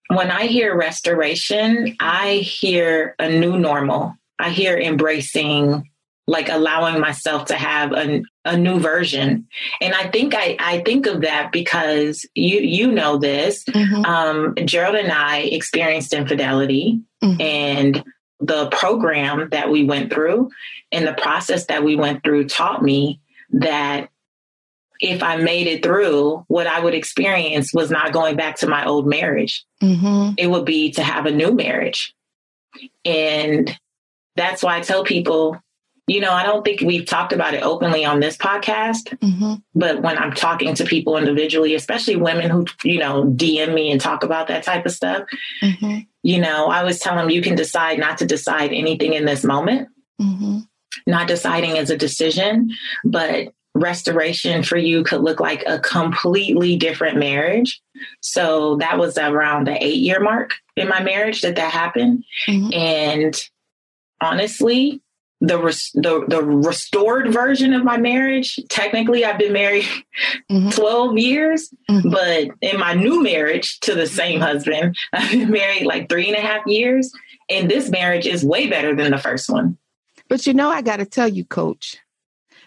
When I hear restoration, I hear a new normal. I hear embracing like allowing myself to have a, a new version and i think i i think of that because you you know this mm-hmm. um gerald and i experienced infidelity mm-hmm. and the program that we went through and the process that we went through taught me that if I made it through, what I would experience was not going back to my old marriage. Mm-hmm. It would be to have a new marriage. And that's why I tell people, you know, I don't think we've talked about it openly on this podcast, mm-hmm. but when I'm talking to people individually, especially women who, you know, DM me and talk about that type of stuff, mm-hmm you know, I always tell them you can decide not to decide anything in this moment. Mm-hmm. Not deciding is a decision, but restoration for you could look like a completely different marriage. So that was around the eight year mark in my marriage that that happened. Mm-hmm. And honestly, the, res- the the restored version of my marriage. Technically, I've been married mm-hmm. 12 years, mm-hmm. but in my new marriage to the same husband, I've been married like three and a half years. And this marriage is way better than the first one. But you know, I got to tell you, coach,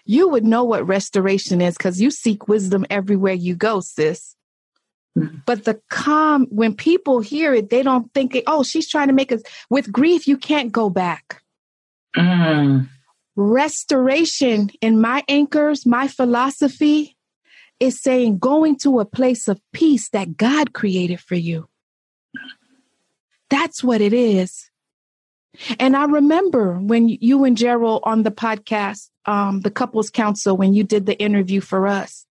you would know what restoration is because you seek wisdom everywhere you go, sis. Mm-hmm. But the calm, when people hear it, they don't think, oh, she's trying to make us, with grief, you can't go back. Mm. Restoration in my anchors, my philosophy is saying going to a place of peace that God created for you. That's what it is. And I remember when you and Gerald on the podcast, um, the couples council, when you did the interview for us.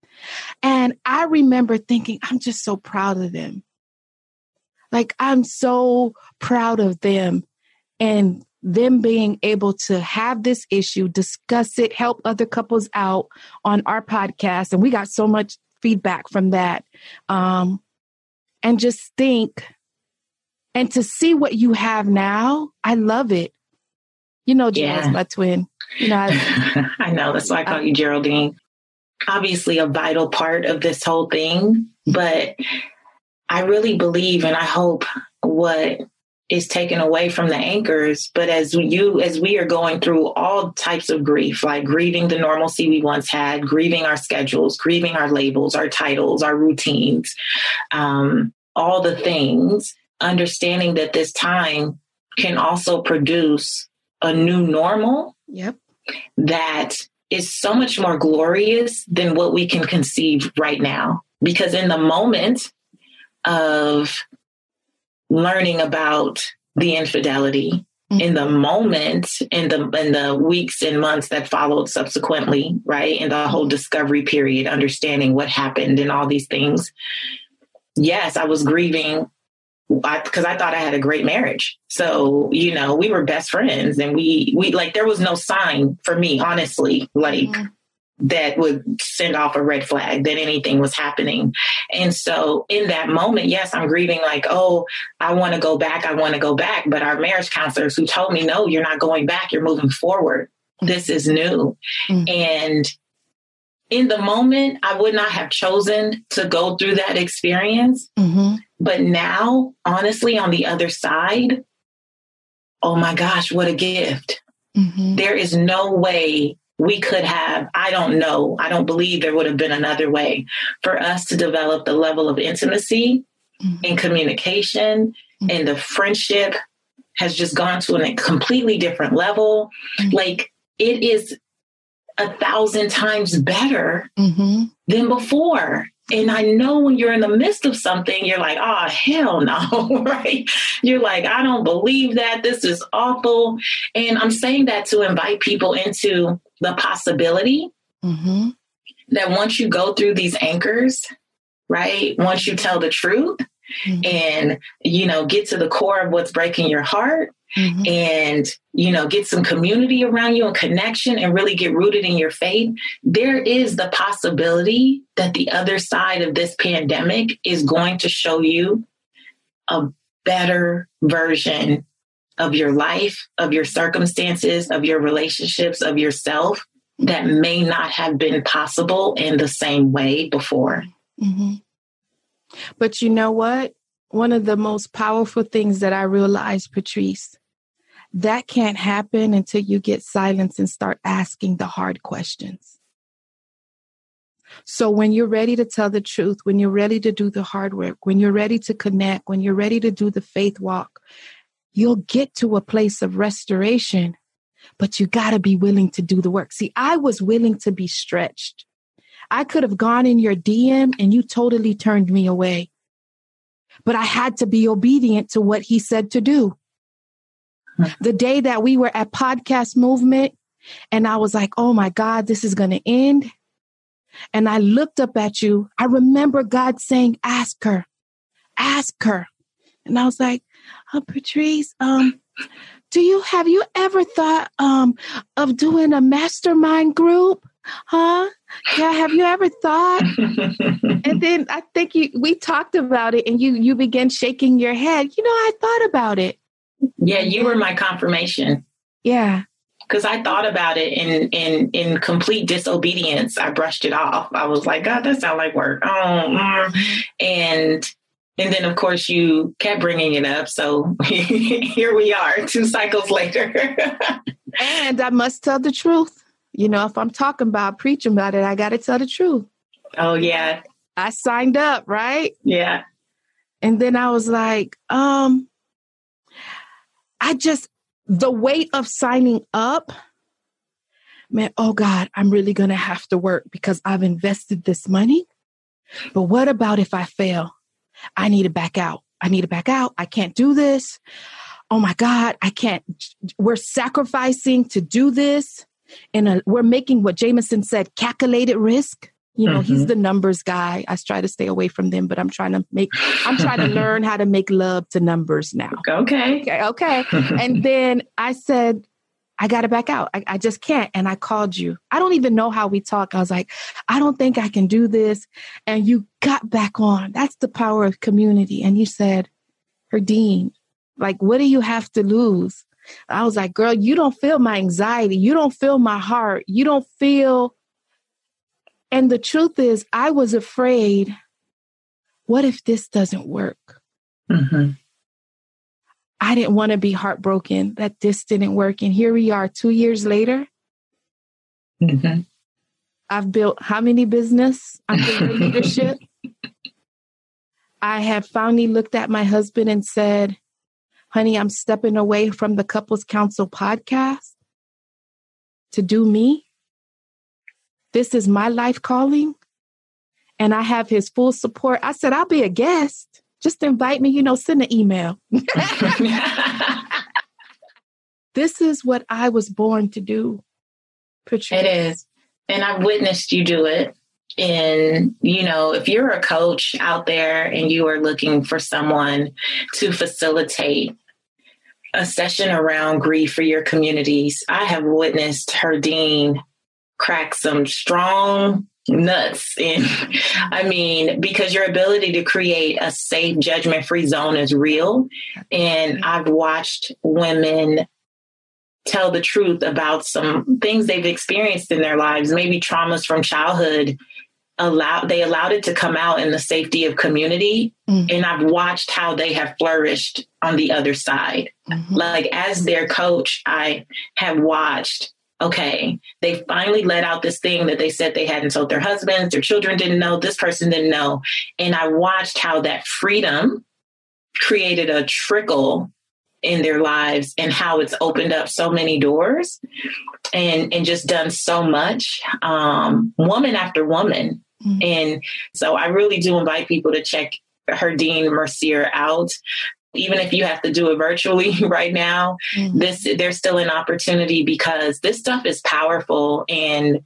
And I remember thinking, I'm just so proud of them. Like, I'm so proud of them. And them being able to have this issue, discuss it, help other couples out on our podcast. And we got so much feedback from that. Um, and just think and to see what you have now, I love it. You know, Jazz, yeah. my twin. You know, I, I know that's why I call I, you Geraldine. Obviously, a vital part of this whole thing, but I really believe and I hope what is taken away from the anchors but as you as we are going through all types of grief like grieving the normalcy we once had grieving our schedules grieving our labels our titles our routines um, all the things understanding that this time can also produce a new normal yep. that is so much more glorious than what we can conceive right now. Because in the moment of learning about the infidelity mm-hmm. in the moment in the in the weeks and months that followed subsequently right in the whole discovery period understanding what happened and all these things yes i was grieving because I, I, thought I had a great marriage. So, you know, we were best friends and we, we like, there was no sign for me, honestly, like mm-hmm that would send off a red flag that anything was happening. And so in that moment, yes, I'm grieving like, oh, I want to go back. I want to go back. But our marriage counselors who told me, no, you're not going back. You're moving forward. This is new. Mm-hmm. And in the moment, I would not have chosen to go through that experience. Mm-hmm. But now, honestly, on the other side, oh my gosh, what a gift Mm-hmm. There is no way we could have, I don't know, I don't believe there would have been another way for us to develop the level of intimacy mm-hmm. and communication mm-hmm. and the friendship has just gone to a completely different level. Mm-hmm. Like it is a thousand times better mm-hmm. than before. And I know when you're in the midst of something, you're like, oh, hell no, right? You're like, I don't believe that. This is awful. And I'm saying that to invite people into the possibility mm-hmm. that once you go through these anchors, right? Once you tell the truth mm-hmm. and, you know, get to the core of what's breaking your heart, mm-hmm. and you know get some community around you and connection and really get rooted in your faith there is the possibility that the other side of this pandemic is going to show you a better version of your life of your circumstances of your relationships of yourself that may not have been possible in the same way before mm-hmm. but you know what one of the most powerful things that I realized, Patrice, that can't happen until you get silence and start asking the hard questions. So when you're ready to tell the truth, when you're ready to do the hard work, when you're ready to connect, when you're ready to do the faith walk, you'll get to a place of restoration, but you got to be willing to do the work. See, I was willing to be stretched. I could have gone in your DM and you totally turned me away. But I had to be obedient to what he said to do hmm. the day that we were at podcast movement and I was like, oh my God, this is going to end. And I looked up at you. I remember God saying, ask her, ask her. And I was like, oh, Patrice, um, do you have you ever thought um of doing a mastermind group? Huh? Yeah, have you ever thought? and then I think you we talked about it and you you began shaking your head. You know, I thought about it. Yeah, you were my confirmation. Yeah. Because I thought about it in in in complete disobedience. I brushed it off. I was like, God, that sounds like work. Oh, mm. and and then of course you kept bringing it up. So here we are, two cycles later. and I must tell the truth. You know, if I'm talking about preaching about it, I got to tell the truth. Oh yeah. I signed up, right? Yeah. And then I was like, um, I just, the weight of signing up, man, oh God, I'm really going to have to work because I've invested this money. But what about if I fail? I need to back out. I need to back out. I can't do this. Oh my God, I can't. We're sacrificing to do this. And we're making what Jameson said calculated risk. You know, mm-hmm. he's the numbers guy. I try to stay away from them, but I'm trying to make, I'm trying to learn how to make love to numbers now. Okay. Okay. Okay. and then I said, I got to back out. I, I, just can't. And I called you. I don't even know how we talk. I was like, I don't think I can do this. And you got back on. That's the power of community. And you said, "Herdyne, like, what do you have to lose? I was like, girl, you don't feel my anxiety. You don't feel my heart. You don't feel and the truth is, I was afraid what if this doesn't work? Mm-hmm. I didn't want to be heartbroken that this didn't work. And here we are two years later. Mm-hmm. I've built how many business? Doing leadership. I have finally looked at my husband and said, honey, I'm stepping away from the Couples Council podcast to do me this is my life calling and I have his full support. I said, I'll be a guest. Just invite me, you know, send an email. this is what I was born to do. Patrice. It is. And I've witnessed you do it. And, you know, if you're a coach out there and you are looking for someone to facilitate a session around grief for your communities, I have witnessed Herdyne crack some strong nuts. And i mean because your ability to create a safe judgment free zone is real. And i've watched women tell the truth about some things they've experienced in their lives. Maybe traumas from childhood allowed they allowed it to come out in the safety of community. Mm-hmm. and i've watched how they have flourished on the other side. Mm-hmm. like as their coach i have watched okay they finally let out this thing that they said they hadn't told their husbands their children didn't know this person didn't know. And i watched how that freedom created a trickle in their lives and how it's opened up so many doors and and just done so much um, woman after woman. Mm-hmm. and so i really do invite people to check Herdyne Mercier out even if you have to do it virtually right now mm-hmm. this there's still an opportunity because this stuff is powerful and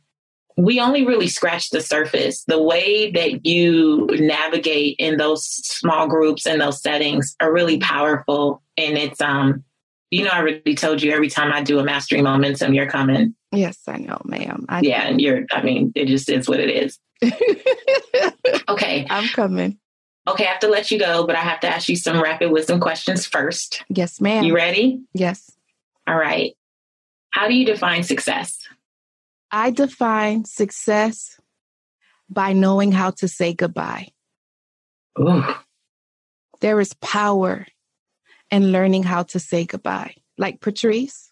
we only really scratch the surface. The way that you navigate in those small groups and those settings are really powerful. And it's, um, you know, I already told you every time I do a Mastery Momentum, you're coming. Yes, I know, ma'am. I yeah, and you're, I mean, it just is what it is. okay. I'm coming. Okay, I have to let you go, but I have to ask you some rapid wisdom questions first. Yes, ma'am. You ready? Yes. All right. How do you define success? I define success by knowing how to say goodbye. Ooh. There is power in learning how to say goodbye. Like Patrice,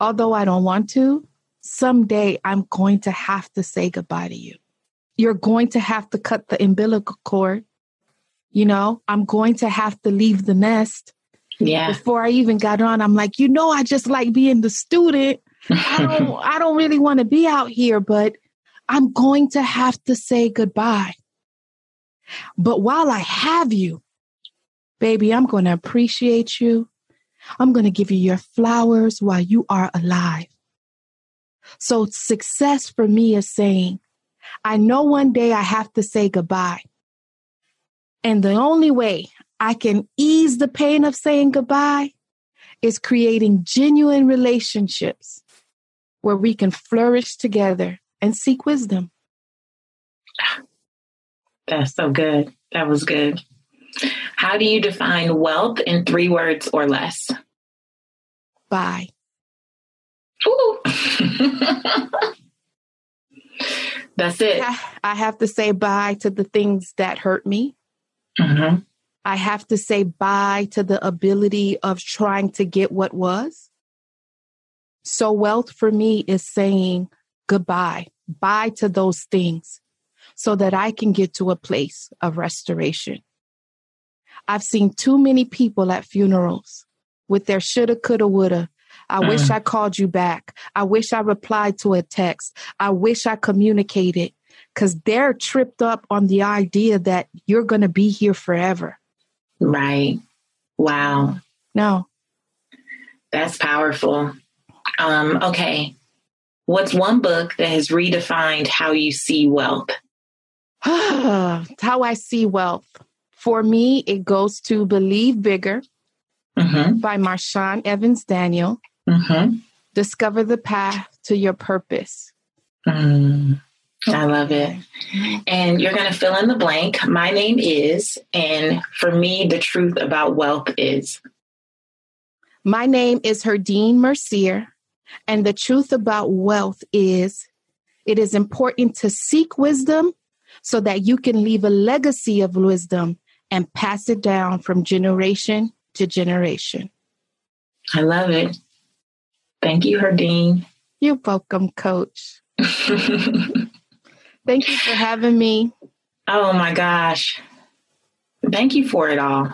although I don't want to, someday I'm going to have to say goodbye to you. You're going to have to cut the umbilical cord. You know, I'm going to have to leave the nest. Yeah. Before I even got on, I'm like, you know, I just like being the student. I don't I don't really want to be out here, but I'm going to have to say goodbye. But while I have you, baby, I'm going to appreciate you. I'm going to give you your flowers while you are alive. So success for me is saying, I know one day I have to say goodbye. And the only way I can ease the pain of saying goodbye is creating genuine relationships where we can flourish together and seek wisdom. That's so good. That was good. How do you define wealth in three words or less? Bye. Ooh. That's it. I have to say bye to the things that hurt me. Mm-hmm. I have to say bye to the ability of trying to get what was. So, wealth for me is saying goodbye, bye to those things so that I can get to a place of restoration. I've seen too many people at funerals with their shoulda, coulda, woulda. I mm. wish I called you back. I wish I replied to a text. I wish I communicated because they're tripped up on the idea that you're going to be here forever. Right. Wow. No. That's powerful. Um, okay. What's one book that has redefined how you see wealth? how I see wealth. For me, it goes to Believe Bigger mm-hmm. by Marshawn Evans Daniel. Mm-hmm. Discover the path to your purpose. Mm, I love it. And you're going to fill in the blank. My name is, and for me, the truth about wealth is. My name is Herdyne Mercier. And the truth about wealth is it is important to seek wisdom so that you can leave a legacy of wisdom and pass it down from generation to generation. I love it. Thank you, Herdyne. You're welcome, coach. Thank you for having me. Oh my gosh. Thank you for it all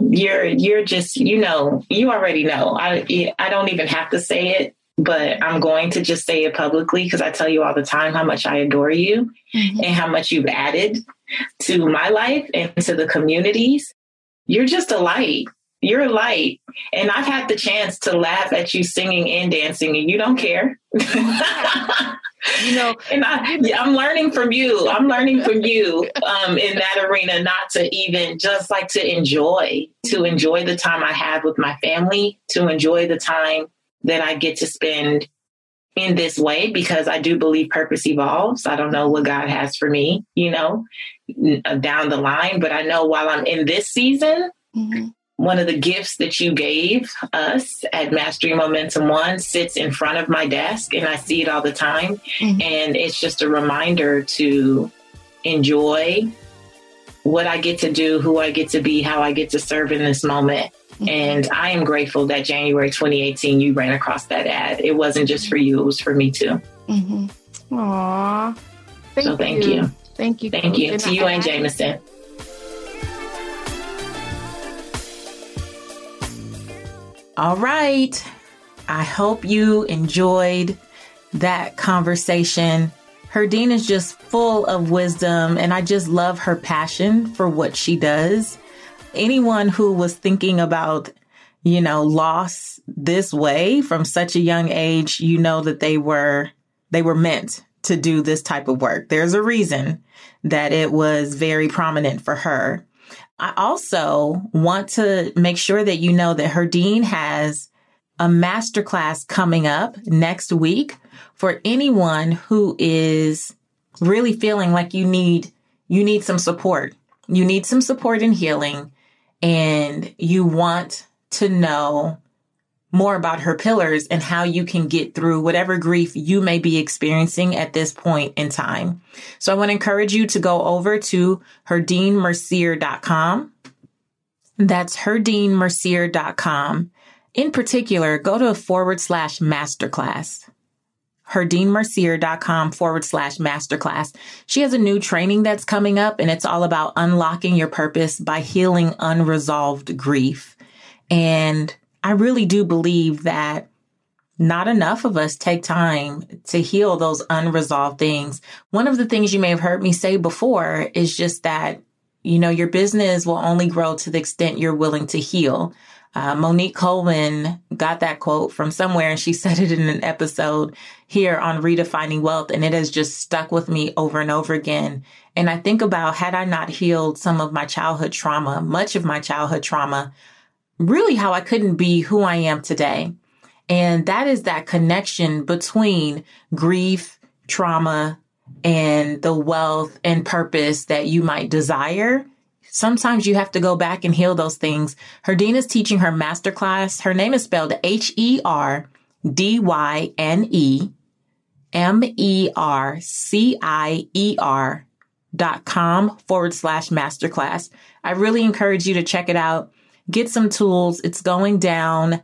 you're you're just you know you already know i i don't even have to say it but I'm going to just say it publicly because I tell you all the time how much I adore you mm-hmm. and how much you've added to my life and to the communities. You're just a light. You're light. And I've had the chance to laugh at you singing and dancing, and you don't care. you know, and I, I'm learning from you. I'm learning from you um, in that arena, not to even just like to enjoy, to enjoy the time I have with my family, to enjoy the time that I get to spend in this way because I do believe purpose evolves. I don't know what God has for me, you know, down the line, but I know while I'm in this season, mm-hmm. One of the gifts that you gave us at Mastery Momentum One sits in front of my desk and I see it all the time. Mm-hmm. And it's just a reminder to enjoy what I get to do, who I get to be, how I get to serve in this moment. Mm-hmm. And I am grateful that January 2018 you ran across that ad. It wasn't just for you, it was for me too. Mm-hmm. Aww. Thank so thank you. you. Thank you. Thank you. To you and Jameson. All right. I hope you enjoyed that conversation. Herdyne is just full of wisdom, and I just love her passion for what she does. Anyone who was thinking about, you know, loss this way from such a young age, you know that they were they were meant to do this type of work. There's a reason that it was very prominent for her. I also want to make sure that you know that Herdyne has a masterclass coming up next week for anyone who is really feeling like you need you need some support. You need some support in healing and you want to know more about her pillars and how you can get through whatever grief you may be experiencing at this point in time. So I want to encourage you to go over to herdynemercier.com. That's herdynemercier.com. In particular, go to forward slash masterclass herdynemercier.com forward slash masterclass. She has a new training that's coming up and it's all about unlocking your purpose by healing unresolved grief. And I really do believe that not enough of us take time to heal those unresolved things. One of the things you may have heard me say before is just that, you know, your business will only grow to the extent you're willing to heal. Uh, Monique Coleman got that quote from somewhere and she said it in an episode here on Redefining Wealth and it has just stuck with me over and over again. And I think about had I not healed some of my childhood trauma, much of my childhood trauma, really how I couldn't be who I am today. And that is that connection between grief, trauma, and the wealth and purpose that you might desire. Sometimes you have to go back and heal those things. Herdyne is teaching her masterclass. Her name is spelled H E R D Y N E M E R C I E R dot com forward slash masterclass. I really encourage you to check it out get some tools. It's going down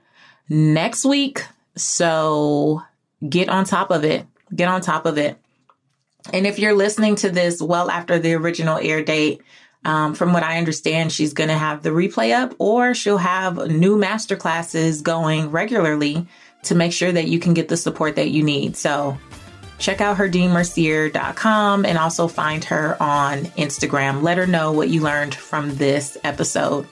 next week. So get on top of it. Get on top of it. And if you're listening to this well after the original air date, um, from what I understand, she's going to have the replay up or she'll have new master classes going regularly to make sure that you can get the support that you need. So check out herdynemercier.com and also find her on Instagram. Let her know what you learned from this episode.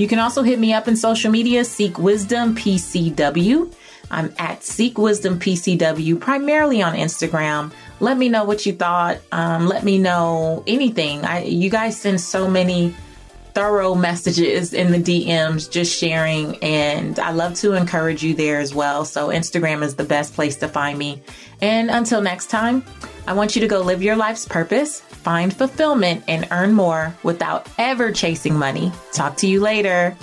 You can also hit me up in social media, Seek Wisdom PCW. I'm at Seek Wisdom PCW, primarily on Instagram. Let me know what you thought. Um, let me know anything. I, you guys send so many thorough messages in the DMs, just sharing, and I love to encourage you there as well. So, Instagram is the best place to find me. And until next time, I want you to go live your life's purpose find fulfillment, and earn more without ever chasing money. Talk to you later.